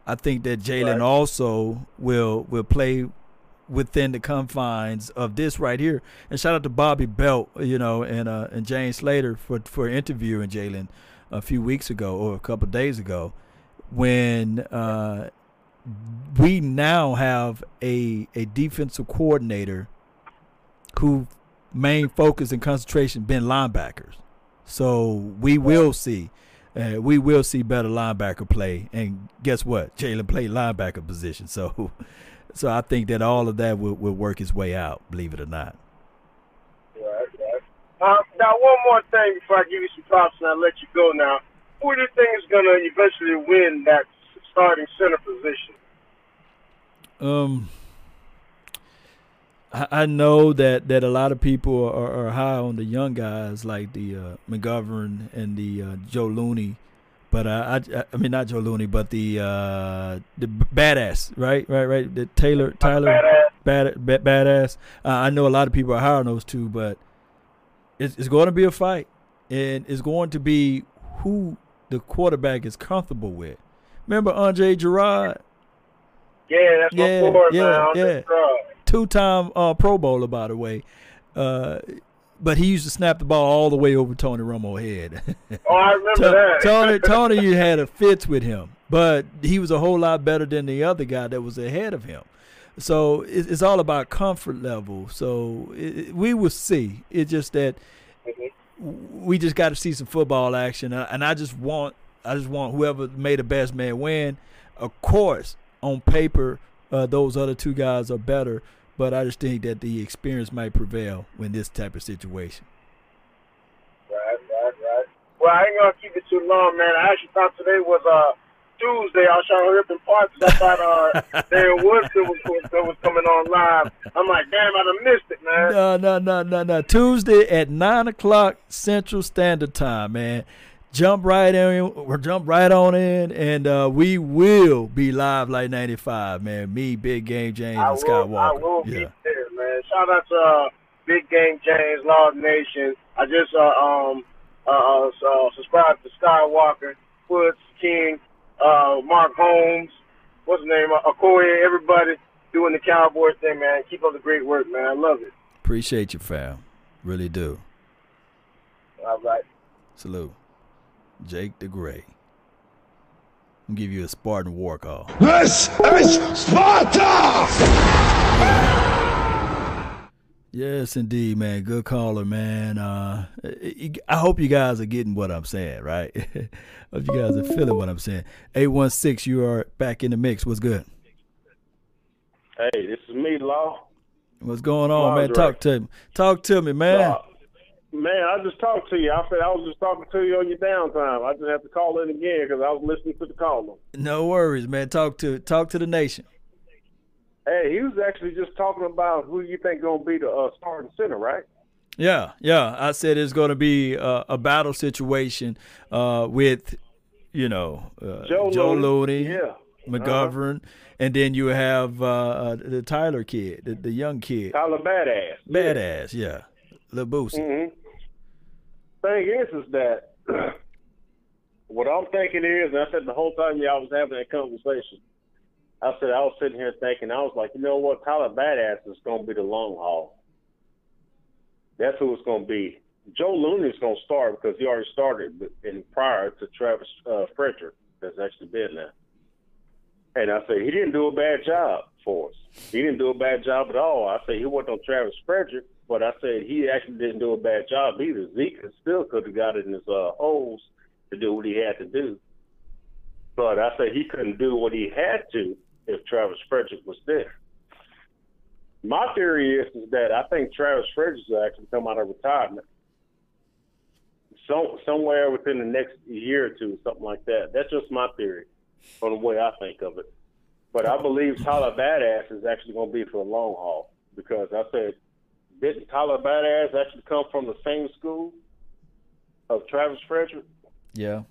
I think that Jaylon right. also will will play within the confines of this right here. And shout out to Bobby Belt, you know, and uh, and James Slater for for interviewing Jaylon a few weeks ago or a couple days ago when uh, we now have a a defensive coordinator who main focus and concentration been linebackers. So we will see uh, we will see better linebacker play. And guess what? Jaylon played linebacker position. So so I think that all of that will, will work its way out, believe it or not. Uh, now, one more thing before I give you some props and I let you go now. Who do you think is going to eventually win that starting center position? Um, I, I know that, that a lot of people are, are high on the young guys like the uh, McGovern and the uh, Joe Looney, But uh, I, I mean not Joe Looney, but the uh, the Biadasz, right, right, right. The Taylor Tyler Biadasz, bad, Biadasz. Uh, I know a lot of people are high on those two, but it's, it's going to be a fight, and it's going to be who the quarterback is comfortable with. Remember Andre Gurode? Yeah, that's yeah, my board, yeah, man. yeah. Two-time uh, Pro Bowler, by the way. Uh, but he used to snap the ball all the way over Tony Romo head. oh, I remember that. Tony, Tony, you had a fits with him, but he was a whole lot better than the other guy that was ahead of him. So it's all about comfort level. So it, we will see. It's just that mm-hmm. we just got to see some football action, and I just want I just want whoever made the best man win. Of course, on paper, uh, those other two guys are better but I just think that the experience might prevail in this type of situation. Right, right, right. Well, I ain't gonna keep it too long, man. I actually thought today was uh Tuesday. I was trying to hurry up and parts. I thought uh Darren Woodson was, was, was coming on live. I'm like, damn, I done missed it, man. No, no, no, no, no. Tuesday at nine o'clock Central Standard Time, man jump right in or jump right on in and uh, we will be live like 95 man. Me big game james I and will, scott walker I will yeah. be there man. Shout out to uh, big game james law nation i just uh, um uh, uh, uh subscribed to skywalker foots king uh, mark holmes what's his name uh, Okoye, everybody doing the cowboys thing man. Keep up the great work man. I love it. Appreciate you fam. Really do. All right. Salute Jake the Gray. I'll give you a Spartan war call. This is Sparta! Yes, indeed, man. Good caller, man. Uh, I hope you guys are getting what I'm saying, right? I hope you guys are feeling what I'm saying. 816, you are back in the mix. What's good? Hey, this is me, Law. What's going on, man? Talk to me. Talk to me, man. Man, I just talked to you. I said I was just talking to you on your downtime. I just have to call in again because I was listening to the call. No worries, man. Talk to talk to the nation. Hey, he was actually just talking about who you think going to be the uh, starting center, right? Yeah, yeah. I said it's going to be uh, a battle situation uh, with, you know, uh, Joe, Joe Looney, yeah. McGovern, uh-huh. and then you have uh, uh, the Tyler kid, the, the young kid. Tyler Biadasz. Biadasz, yeah. yeah. Boosie. Mm-hmm thing is, is that what I'm thinking is, and I said the whole time y'all was having that conversation, I said I was sitting here thinking, I was like, you know what, Tyler Biadasz is going to be the long haul. That's who it's going to be. Joe Looney is going to start because he already started in prior to Travis uh, Frederick that's actually been there. And I said he didn't do a bad job for us. He didn't do a bad job at all. I said he wasn't on Travis Frederick but I said he actually didn't do a bad job either. Zeke still could have got in his uh, holes to do what he had to do. But I said he couldn't do what he had to if Travis Frederick was there. My theory is, is that I think Travis Frederick will actually come out of retirement. So, somewhere within the next year or two, something like that. That's just my theory on the way I think of it. But I believe Tyler Biadasz is actually going to be for the long haul because I said didn't Tyler Biadasz actually come from the same school of Travis Frederick? Yeah.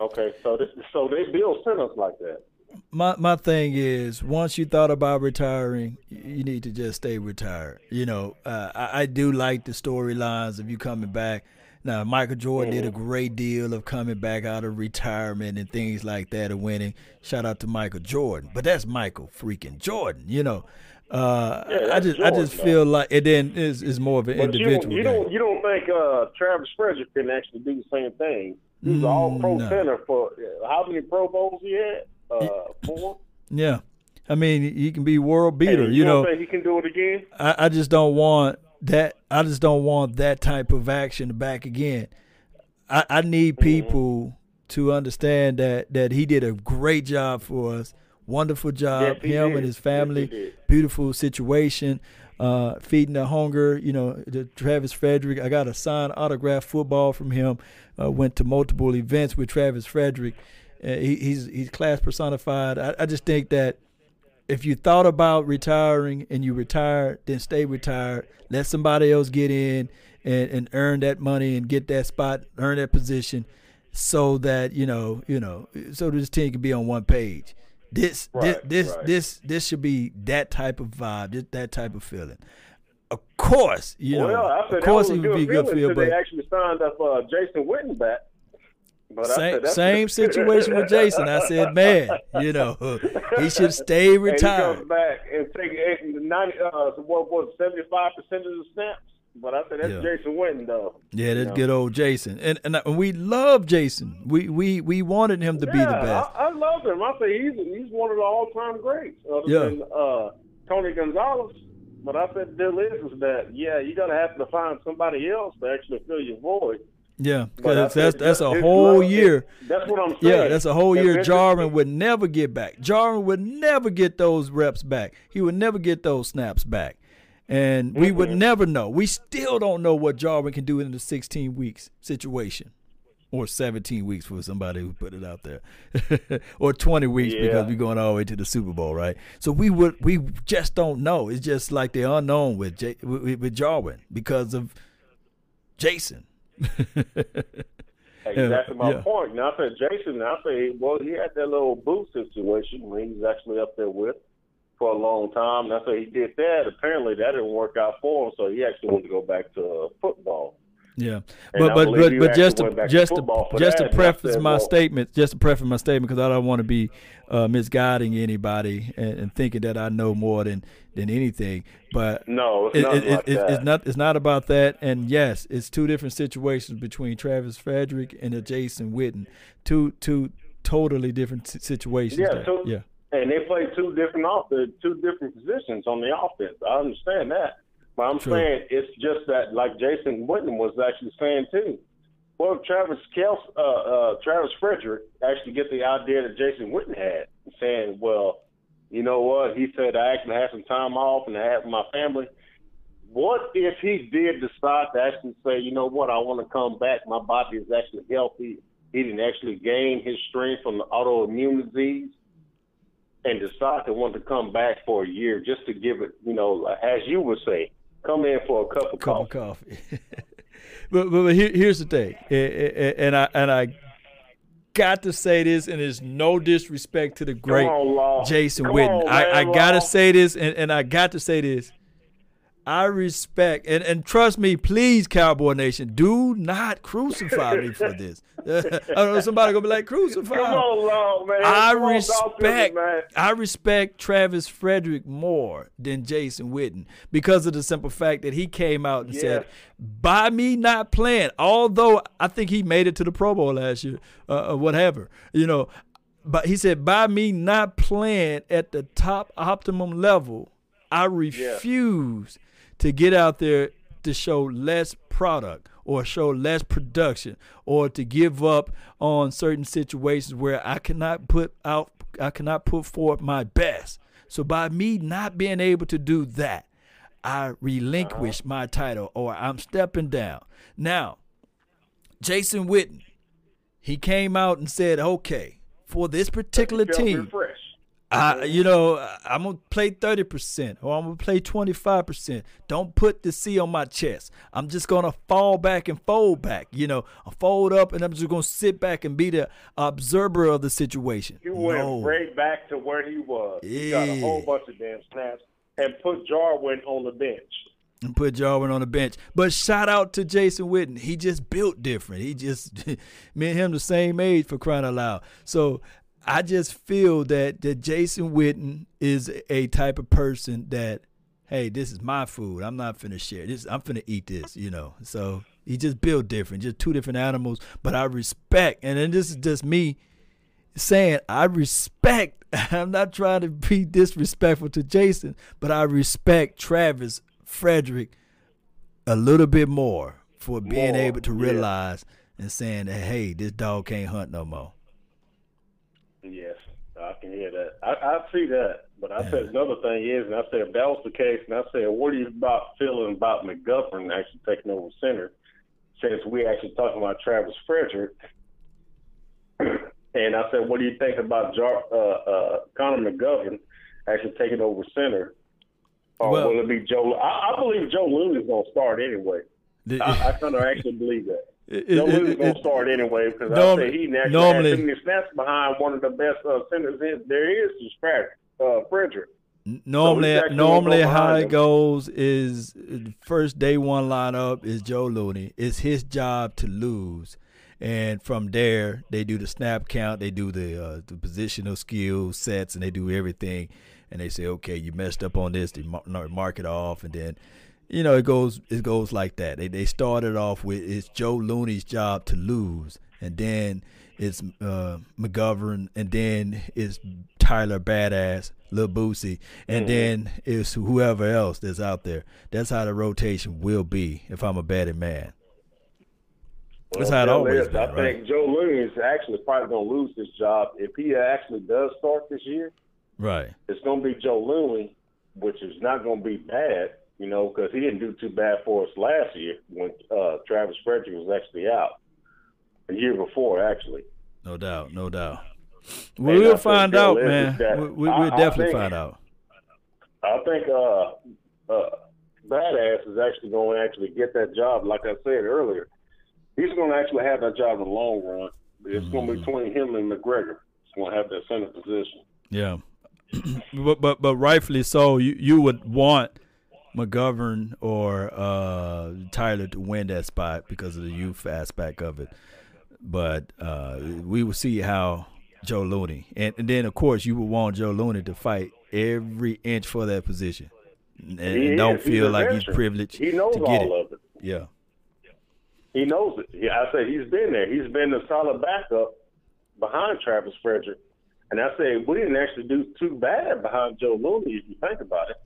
Okay, so this, so they build centers like that. My my thing is, once you thought about retiring, you need to just stay retired. You know, uh, I, I do like the storylines of you coming back. Now, Michael Jordan mm-hmm. did a mm-hmm. great deal of coming back out of retirement and things like that and winning. Shout out to Michael Jordan, but that's Michael freaking Jordan. You know, uh, yeah, I just I just feel like it then is is more of an but individual. You, you don't you don't think uh, Travis Frederick can actually do the same thing? He's mm, all pro no. center for how many Pro Bowls he had? Uh, four. Yeah, I mean he can be world beater. Hey, you, you know, he can do it again. I, I just don't want that. I just don't want that type of action back again. I, I need mm-hmm. people mm-hmm. to understand that that he did a great job for us Wonderful job, yes, him did. and his family. Yes, Beautiful situation. Uh, feeding the hunger, you know, the Travis Frederick. I got a signed autograph football from him. Uh, went to multiple events with Travis Frederick. Uh, he, he's he's class personified. I, I just think that if you thought about retiring and you retired, then stay retired. Let somebody else get in and, and earn that money and get that spot, earn that position so that you know, you know, so this team can be on one page. This, right, this, this, right. this, this should be that type of vibe, this, that type of feeling. Of course, you well, know. of course, it would be good feel, but they actually signed up uh, Jason Witten back. But same, same situation with Jason. I said, man, you know, he should stay retired. And he comes back and take 90, uh, what was seventy five percent of the snaps. But I said that's yeah. Jason Witten though. Yeah, that's good old Jason, and and, we love Jason. We we we wanted him to yeah, be the best. I, I love him. I say he's he's one of the all time greats. Other yeah. than uh, Tony Gonzalez. But I said the deal is, is that yeah, you gotta have to find somebody else to actually fill your void. Yeah, because that's that's a whole year. That's what I'm saying. Yeah, that's a whole year. Jarwin would never get back. Jarwin would never get those reps back. He would never get those snaps back, and we would never know. We still don't know what Jarwin can do in the 16 weeks situation, or 17 weeks for somebody who put it out there, or 20 weeks yeah. because we're going all the way to the Super Bowl, right? So we would we just don't know. It's just like the unknown with J, with, with Jarwin because of Jason exactly my yeah. point. Now I said Jason. I say, well, he had that little boot situation where he's actually up there with for a long time. That's say he did that. Apparently, that didn't work out for him, so he actually wanted to go back to uh, football. Yeah, but but but, but just to, just to, just to preface my well, statement, just to preface my statement, because I don't want to be uh, misguiding anybody and, and, thinking that I know more than than anything. But no, it's, it, it, like it, it's not. It's not about that. And yes, it's two different situations between Travis Frederick and Jason Witten. Two two totally different situations. Yeah, two, yeah. And they play two different off the two different positions on the offense. I understand that. But I'm True. saying it's just that, like Jason Witten was actually saying too. Well, Travis Kels, uh, uh, Travis Frederick actually get the idea that Jason Witten had, saying, "Well, you know what?" He said, "I actually had some time off and I had my family." What if he did decide to actually say, "You know what? I want to come back. My body is actually healthy. He didn't actually gain his strength from the autoimmune disease." And decide to want to come back for a year just to give it, you know, as you would say, come in for a cup of cup coffee. Of coffee. but, but, but here, here's the thing, and I and I got to say this, and it's no disrespect to the great on, Jason come Witten. On, I, I gotta say this, and, and I got to say this. I respect and, and trust me, please, Cowboy Nation, do not crucify me for this. I don't know somebody gonna be like crucify. Come on, Lord, man. I Come respect me, man. I respect Travis Frederick more than Jason Witten because of the simple fact that he came out and said, "By me not playing," although I think he made it to the Pro Bowl last year, uh, or whatever, you know. But he said, "By me not playing at the top optimum level, I refuse." Yeah to get out there to show less product or show less production or to give up on certain situations where I cannot put out I cannot put forth my best. So by me not being able to do that, I relinquish my title or I'm stepping down. Now, Jason Witten, he came out and said, "Okay, for this particular team. I, you know, I'm gonna play 30% or I'm gonna play 25%. Don't put the C on my chest. I'm just gonna fall back and fold back. You know, I fold up and I'm just gonna sit back and be the observer of the situation. He went no. right back to where he was. Yeah. He got a whole bunch of damn snaps and put Jarwin on the bench. And put Jarwin on the bench. But shout out to Jason Witten. He just built different. He just me and him the same age for crying out loud. So I just feel that that Jason Witten is a type of person that, hey, this is my food. I'm not finna share this. I'm finna eat this, you know. So he just built different, just two different animals. But I respect, and then this is just me saying I respect. I'm not trying to be disrespectful to Jason, but I respect Travis Frederick a little bit more for being more, able to realize yeah. and saying that, hey, this dog can't hunt no more. Yes, I can hear that. I, I see that. But I said another thing is, and I said if that was the case, and I said, what are you about feeling about McGovern actually taking over center? Since we actually talking about Travis Frederick, and I said, what do you think about Jar, uh, uh, Connor McGovern actually taking over center? Or well, will it be Joe? I, I believe Joe Looney's going to start anyway. The, I, I kind of actually believe that. It, Joe Looney's gonna start anyway because I say he naturally normally, has too many snaps behind one of the best uh, centers there is to Frederick. Uh, Frederick. Normally, so normally how it goes is first day one lineup is Joe Looney. It's his job to lose, and from there they do the snap count, they do the uh, the positional skill sets, and they do everything. And they say, okay, you messed up on this. They mark it off, and then you know it goes it goes like that. They they started off with it's Joe Looney's job to lose, and then it's uh, McGovern, and then it's Tyler Biadasz, Lil Boosie, and mm-hmm. then it's whoever else that's out there. That's how the rotation will be if I'm a betting man. Well, that's how it always is. been, I right? think Joe Looney is actually probably going to lose his job if he actually does start this year. Right. It's going to be Joe Looney, which is not going to be bad, you know, because he didn't do too bad for us last year when uh, Travis Frederick was actually out. A year before, actually. No doubt, no doubt. We will find out, man. We, we, will definitely think, find out. I think uh, uh, Biadasz is actually going to actually get that job. Like I said earlier, he's going to actually have that job in the long run. It's mm-hmm. going to be between him and McGregor. He's going to have that center position. Yeah, but but but rightfully so. You you would want McGovern or uh, Tyler to win that spot because of the youth aspect of it. But uh, we will see how Joe Looney, and, and, then of course you would want Joe Looney to fight every inch for that position, and, and don't feel like he's privileged he knows to get all it. Of it. Yeah, he knows it. Yeah, I say he's been there. He's been the solid backup behind Travis Frederick, and I say we didn't actually do too bad behind Joe Looney if you think about it.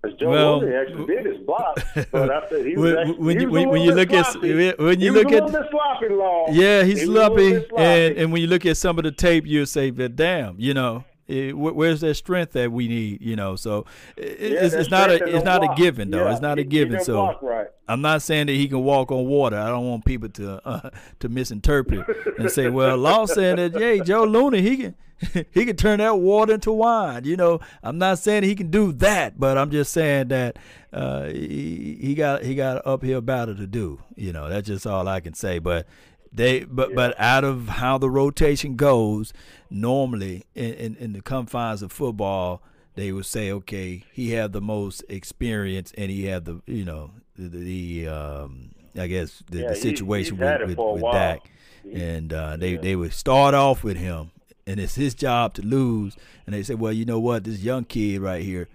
Because Joe well, Looney actually did his block, but I said he was when, actually, when, he was when you look sloppy. at when you he look at sloppy, Law. yeah, he's he sloppy, and and when you look at some of the tape, you'll say, "But damn, you know." It, where's that strength that we need? You know, so it, yeah, it's, it's not a it's not block. a given though. Yeah, it's not a given. So right. I'm not saying that he can walk on water. I don't want people to uh, to misinterpret and say, "Well, Law saying that, hey, Joe Looney, he can." he can turn that water into wine. You know, I'm not saying he can do that, but I'm just saying that uh, he, he got he got an uphill battle to do. You know, that's just all I can say. But they but yeah. but out of how the rotation goes, normally in, in, in the confines of football, they would say, okay, he had the most experience and he had the you know the, the um, I guess the, yeah, the situation he, with with, with Dak, and uh, they yeah. they would start off with him and it's his job to lose. And they say, well, you know what? This young kid right here,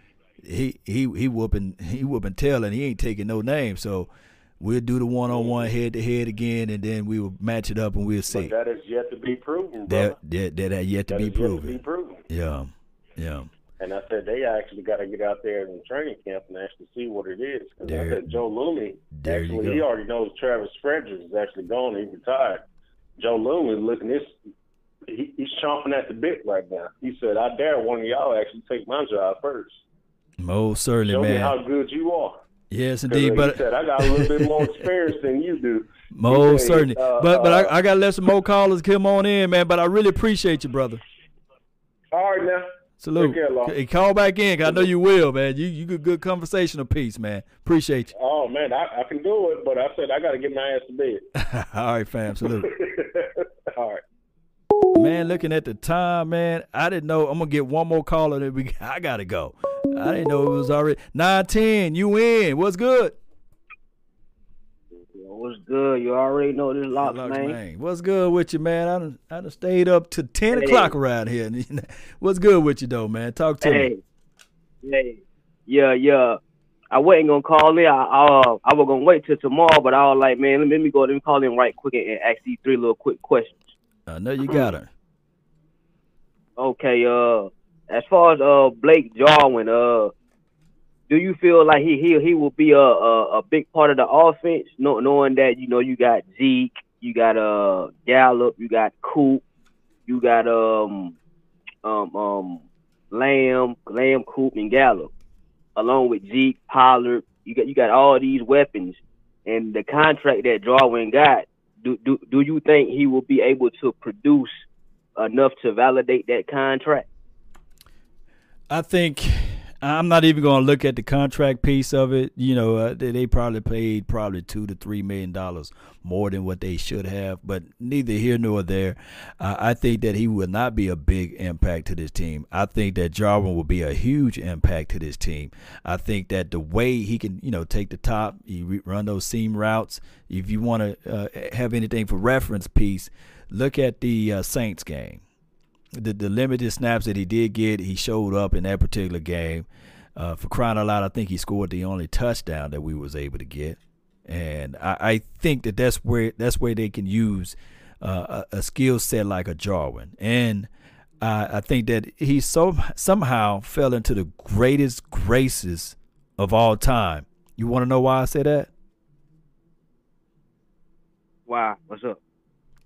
he he he whooping he whooping tail, and he ain't taking no name. So we'll do the one on one mm-hmm. head to head again, and then we will match it up, and we'll see. But that is yet to be proven. That that that, that yet to that be proven. Yet to be proven. Yeah, yeah. And I said they actually got to get out there in training camp and actually see what it is. Because I said Joe Looney, actually, he already knows Travis Frederick is actually gone. He retired. Joe Looney looking this he, he's chomping at the bit right now. He said, "I dare one of y'all actually take my job first. Most certainly, Show man. Me how good you are. Yes, indeed. But said, I got a little bit more experience than you do. Most certainly. Uh, but but uh, I, I got to let some more callers come on in, man. But I really appreciate you, brother. All right, now. Salute. Care, call back in, cause I know you will, man. You you good good conversational piece, man. Appreciate you. Oh man, I, I can do it, but I said I got to get my ass to bed. All right, fam. Salute. All right. Man, looking at the time, man, I didn't know. I'm gonna get one more caller. That we, I gotta go. I didn't know it was already nine ten. You in? What's good? What's good? You already know this lot, man. man. What's good with you, man? I done, I done stayed up to ten hey. o'clock around here. What's good with you, though, man? Talk to hey. me. Hey, yeah, yeah. I wasn't gonna call in. I, I, uh, I was gonna wait till tomorrow, but I was like, man, let me go. Let me call in right quick and ask these three little quick questions. I know you got her. Okay, uh, as far as uh Blake Jarwin, uh, do you feel like he he he will be a a, a big part of the offense, knowing that you know you got Zeke, you got uh Gallup, you got Coop, you got um um um Lamb, Lamb, Coop, and Gallup, along with Zeke, Pollard. You got you got all these weapons, and the contract that Jarwin got do, do do you think he will be able to produce enough to validate that contract? I think I'm not even going to look at the contract piece of it. You know, uh, they, they, probably paid probably two to three million dollars more than what they should have. But neither here nor there. Uh, I think that he will not be a big impact to this team. I think that Jarwin will be a huge impact to this team. I think that the way he can, you know, take the top, you run those seam routes. If you want to uh, have anything for reference piece, look at the uh, Saints game the, the limited snaps that he did get, he showed up in that particular game. Uh, for crying out loud, I think he scored the only touchdown that we was able to get, and I, I think that that's where that's where they can use uh, a, a skill set like a Jarwin, and uh, I think that he so somehow fell into the greatest graces of all time. You want to know why I say that? Why? What's up?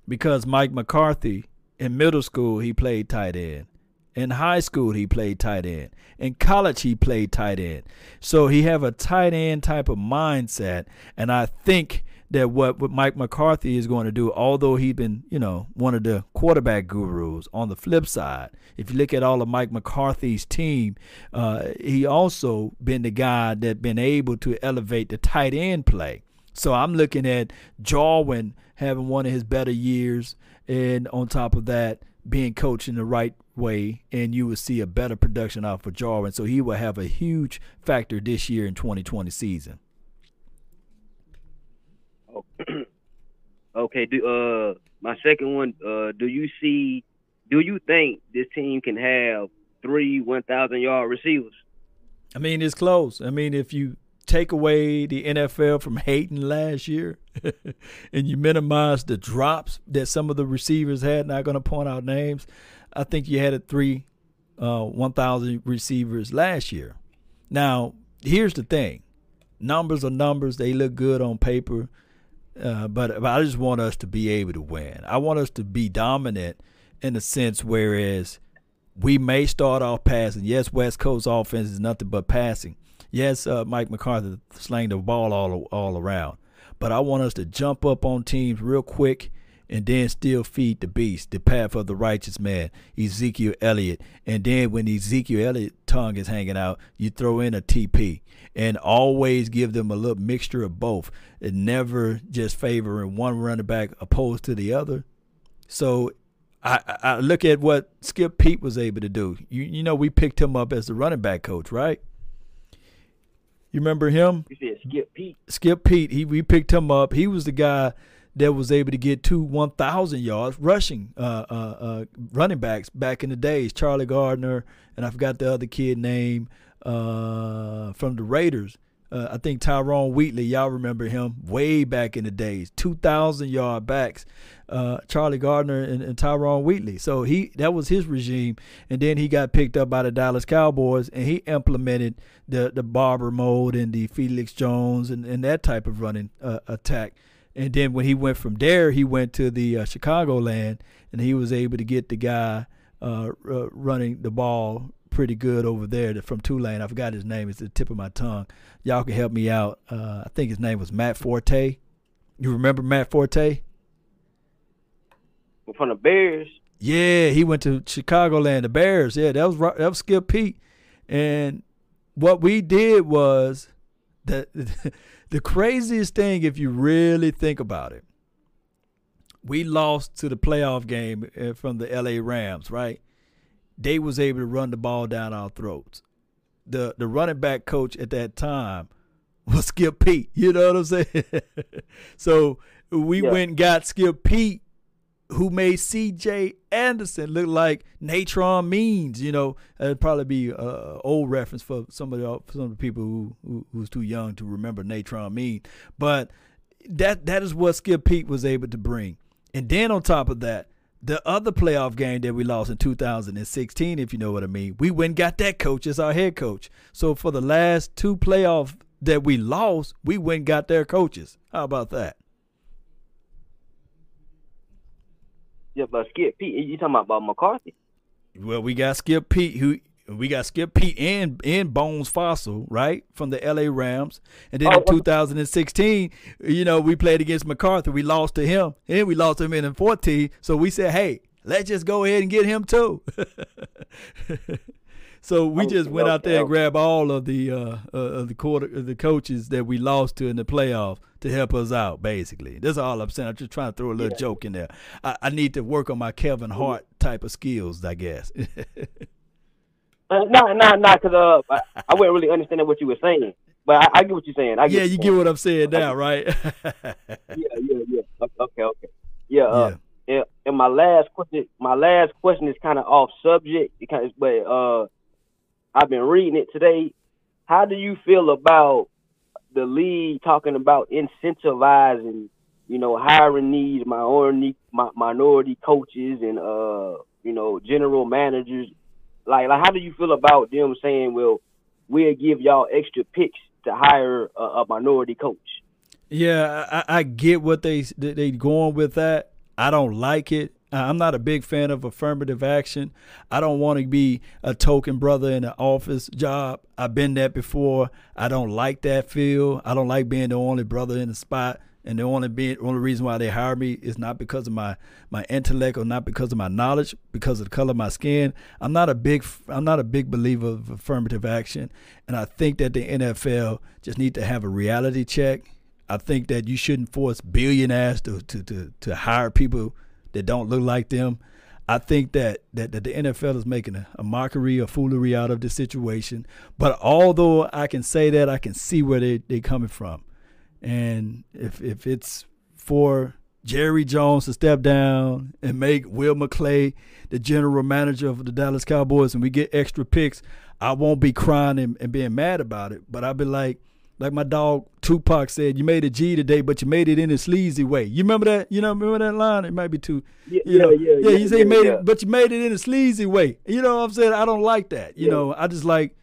Because Mike McCarthy in middle school, he played tight end. In high school, he played tight end. In college, he played tight end. So he have a tight end type of mindset. And I think that what, what Mike McCarthy is going to do, although he's been, you know, one of the quarterback gurus, on the flip side, if you look at all of Mike McCarthy's team, uh, he also been the guy that been able to elevate the tight end play. So I'm looking at Jarwin having one of his better years and on top of that, being coached in the right way, and you will see a better production out for Jarwin. So he will have a huge factor this year in 2020 season. Okay. Do uh my second one. Uh, do you see? Do you think this team can have three 1,000 yard receivers? I mean, it's close. I mean, if you take away the NFL from hating last year and you minimize the drops that some of the receivers had, not going to point out names, I think you had a three, uh, 1,000 receivers last year. Now, here's the thing numbers are numbers, they look good on paper. Uh, but, but I just want us to be able to win. I want us to be dominant in a sense, whereas we may start off passing. Yes, West Coast offense is nothing but passing Yes, uh, Mike McCarthy slang the ball all all around, but I want us to jump up on teams real quick and then still feed the beast, the path of the righteous man, Ezekiel Elliott. And then when Ezekiel Elliott tongue is hanging out, you throw in a TP and always give them a little mixture of both and never just favoring one running back opposed to the other. So I, I look at what Skip Peete was able to do. You, you know, we picked him up as the running back coach, right? You remember him? You said Skip Peete. Skip Peete. He we picked him up. He was the guy that was able to get two 1,000 yards rushing uh, uh, uh, running backs back in the days. Charlie Garner and I forgot the other kid name uh, from the Raiders. Uh, I think Tyrone Wheatley, y'all remember him way back in the days. 2,000 yard backs, uh, Charlie Garner and, and, Tyrone Wheatley. So he that was his regime, and then he got picked up by the Dallas Cowboys, and he implemented the the Barber mode and the Felix Jones and, and that type of running uh, attack. And then when he went from there, he went to the uh, Chicagoland, and he was able to get the guy uh, running the ball pretty good over there from Tulane. I forgot his name. It's the tip of my tongue. Y'all can help me out. Uh, I think his name was Matt Forte. You remember Matt Forte? From the Bears. Yeah, he went to Chicagoland, the Bears. Yeah, that was that was Skip Peete. And what we did was that the craziest thing, if you really think about it, we lost to the playoff game uh, from the LA Rams, right? They was able to run the ball down our throats. The the running back coach at that time was Skip Peete. You know what I'm saying? so we yeah. went and got Skip Peete, who made C.J. Anderson look like Natron Means. You know, that'd probably be an old reference for some of the some of the people who, who who's too young to remember Natron Mean. But that that is what Skip Peete was able to bring. And then on top of that, the other playoff game that we lost in 2016, if you know what I mean, we went got that coach as our head coach. So for the last two playoff that we lost, we went got their coaches. How about that? Yeah, but Skip Peete, you talking about, about McCarthy? Well, we got Skip Peete, who we got Skip Peete and and Bones Fassel right, from the L.A. Rams, and then oh, in 2016, you know, we played against McCarthy. We lost to him, and we lost to him in 14. So we said, hey, let's just go ahead and get him too. So we oh, just went out there and grabbed all of the uh, uh, of the quarter the coaches that we lost to in the playoffs to help us out. Basically, that's all I'm saying. I'm just trying to throw a little yeah. joke in there. I, I, need to work on my Kevin Hart type of skills, I guess. uh, no, no, no, because uh, I, I wasn't really understanding what you were saying. But I, I get what you're saying. yeah, you get what I'm saying now, right? yeah, yeah, yeah. Okay, okay. Yeah, uh, yeah. And, and my last question, my last question is kind of off subject, because but uh, I've been reading it today. How do you feel about the league talking about incentivizing, you know, hiring these minority minority coaches and uh, you know, general managers? Like, like, how do you feel about them saying, "Well, we'll give y'all extra picks to hire a, a minority coach. Yeah, I, I, get what they they going with that. I don't like it. I'm not a big fan of affirmative action. I don't want to be a token brother in an office job. I've been that before. I don't like that feel. I don't like being the only brother in the spot and the only only reason why they hire me is not because of my my intellect or not because of my knowledge, because of the color of my skin. I'm not a big I'm not a big believer of affirmative action, and I think that the NFL just need to have a reality check. I think that you shouldn't force billionaires to to to, to hire people that don't look like them. I think that, that, that the NFL is making a, a, mockery, a foolery out of the situation. But although I can say that, I can see where they, they're coming from. And if if it's for Jerry Jones to step down and make Will McClay the general manager of the Dallas Cowboys and we get extra picks, I won't be crying and, and being mad about it. But I'll be like, like my dog Tupac said, you made a G today, but you made it in a sleazy way. You remember that? You know, remember that line? It might be too, yeah, you know, yeah, yeah. yeah you say yeah, you made yeah. it, but you made it in a sleazy way. You know what I'm saying? I don't like that. You know, I just like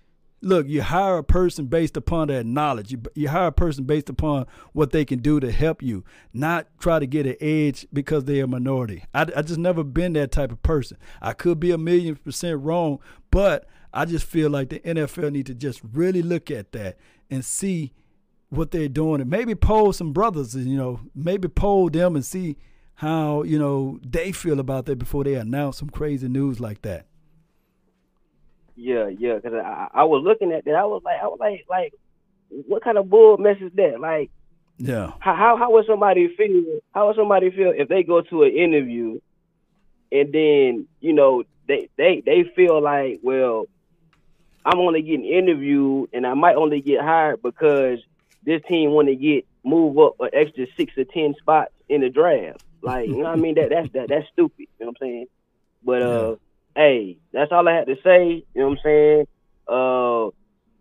look, you hire a person based upon their knowledge. You, you hire a person based upon what they can do to help you, not try to get an edge because they're a minority. I, I just never been that type of person. I could be a million percent wrong, but I just feel like the NFL need to just really look at that and see what they're doing and maybe poll some brothers and you know maybe poll them and see how you know they feel about that before they announce some crazy news like that. Yeah, yeah. Because I, I was looking at that. I was like, I was like, like, what kind of bull mess is that? Like, yeah. How how, how would somebody feel? How would somebody feel if they go to an interview, and then you know they they they feel like, well, I'm only getting interviewed, and I might only get hired because this team want to get move up an extra six or ten spots in the draft. Like, you know what I mean? That that's that that's stupid. You know what I'm saying? But uh, hey, that's all I had to say. You know what I'm saying? Uh,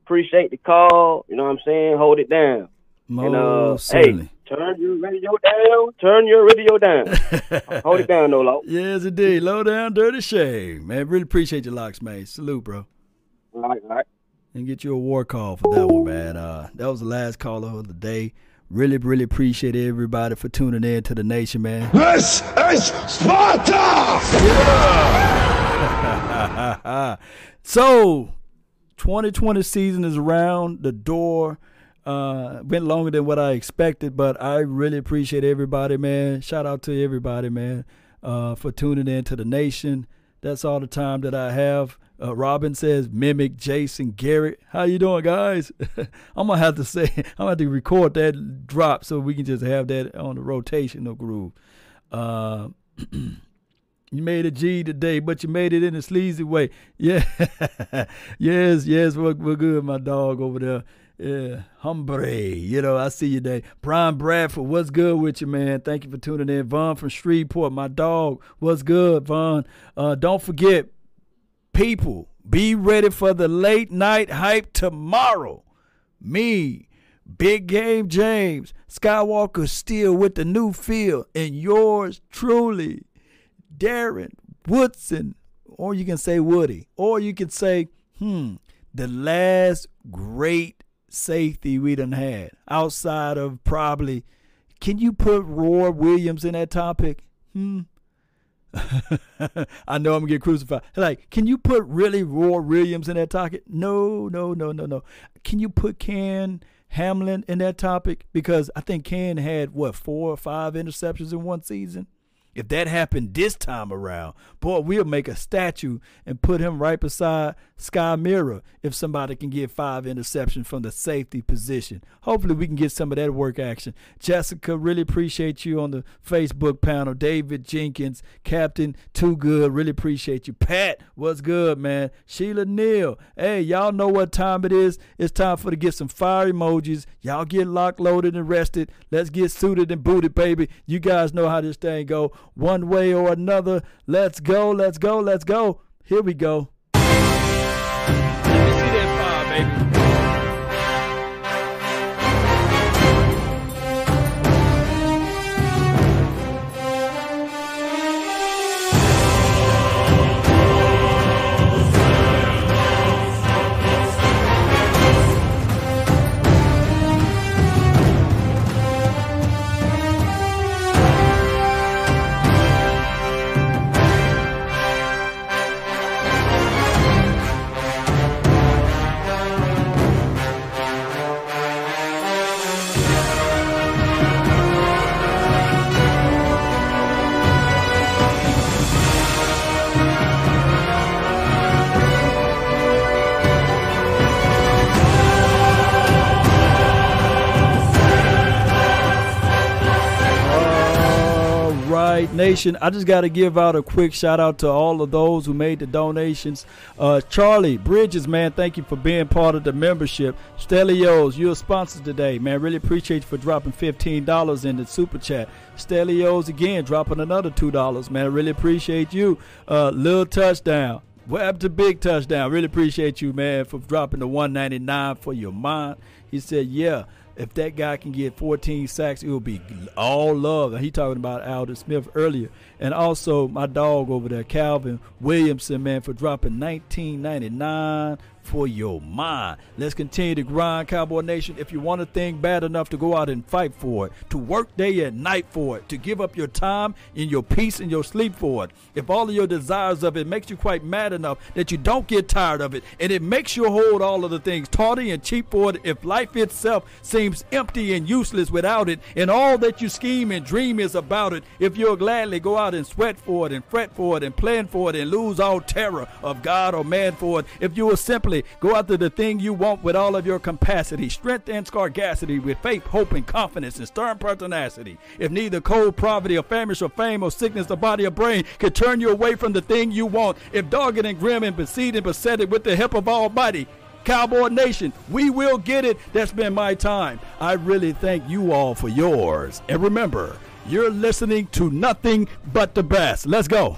appreciate the call. You know what I'm saying? Hold it down. Most and uh, certainly. hey, turn your radio down. Turn your radio down. Hold it down, no law. Yes, indeed. Low down, dirty shame, man. Really appreciate your locks, man. Salute, bro. All right, all right. And get you a war call for that one, man. Uh, that was the last caller of the day. Really, really appreciate everybody for tuning in to the nation, man. This is Sparta! Yeah! so, 2020 season is around the door. Uh, went longer than what I expected, but I really appreciate everybody, man. Shout out to everybody, man, uh, for tuning in to the nation. That's all the time that I have. Uh, Robin says, mimic Jason Garrett. How you doing, guys? I'm gonna have to say, I'm gonna have to record that drop so we can just have that on the rotational groove. Uh, you made a G today, but you made it in a sleazy way. Yeah, yes, yes, we're, we're good, my dog over there. Yeah, hombre. You know, I see you there. Brian Bradford, what's good with you, man? Thank you for tuning in. Vaughn from Shreveport, my dog. What's good, Vaughn? Uh, don't forget, people, be ready for the late night hype tomorrow. Me, Big Game James, Skywalker still with the new feel, and yours truly, Darren Woodson, or you can say Woody, or you can say, hmm, the last great safety we done had outside of probably. Can you put Roy Williams in that topic? Hmm. I know I'm gonna get crucified. Like, can you put really Roy Williams in that topic? No, no, no, no, no. Can you put Ken Hamlin in that topic? Because I think Ken had what four or five interceptions in one season. If that happened this time around, boy, we'll make a statue and put him right beside Sky Mirror if somebody can get five interceptions from the safety position. Hopefully, we can get some of that work action. Jessica, really appreciate you on the Facebook panel. David Jenkins, Captain Too Good, really appreciate you. Pat, what's good, man? Sheila Neal, hey, y'all know what time it is. It's time for to get some fire emojis. Y'all get locked, loaded, and rested. Let's get suited and booted, baby. You guys know how this thing go one way or another. Let's go, let's go, let's go. Here we go. Nation. I just got to give out a quick shout out to all of those who made the donations. Uh, Charlie Bridges, man, thank you for being part of the membership. Stelios, you're a sponsor today, man. Really appreciate you for dropping $15 in the super chat. Stelios, again, dropping another $2, man. Really appreciate you. Uh, little touchdown. Web to big touchdown. Really appreciate you, man, for dropping the 199 for your mind. He said, yeah if that guy can get 14 sacks, it will be all love. He talking about Aldon Smith earlier, and also my dog over there, Calvin Williamson, man, for dropping 19.99 for your mind. Let's continue to grind, Cowboy Nation. If you want a thing bad enough to go out and fight for it, to work day and night for it, to give up your time and your peace and your sleep for it, if all of your desires of it makes you quite mad enough that you don't get tired of it, and it makes you hold all of the things tawdy and cheap for it, if life itself seems empty and useless without it, and all that you scheme and dream is about it, if you'll gladly go out and sweat for it and fret for it and plan for it and lose all terror of God or man for it, if you will simply go after the thing you want with all of your capacity, strength and scarcity, with faith, hope, and confidence, and stern pertinacity. If neither cold poverty or famish or fame or sickness or body or brain can turn you away from the thing you want, if dogged and grim and besieged and besetted with the help of Almighty, Cowboy Nation, we will get it. That's been my time. I really thank you all for yours. And remember, you're listening to nothing but the best. Let's go.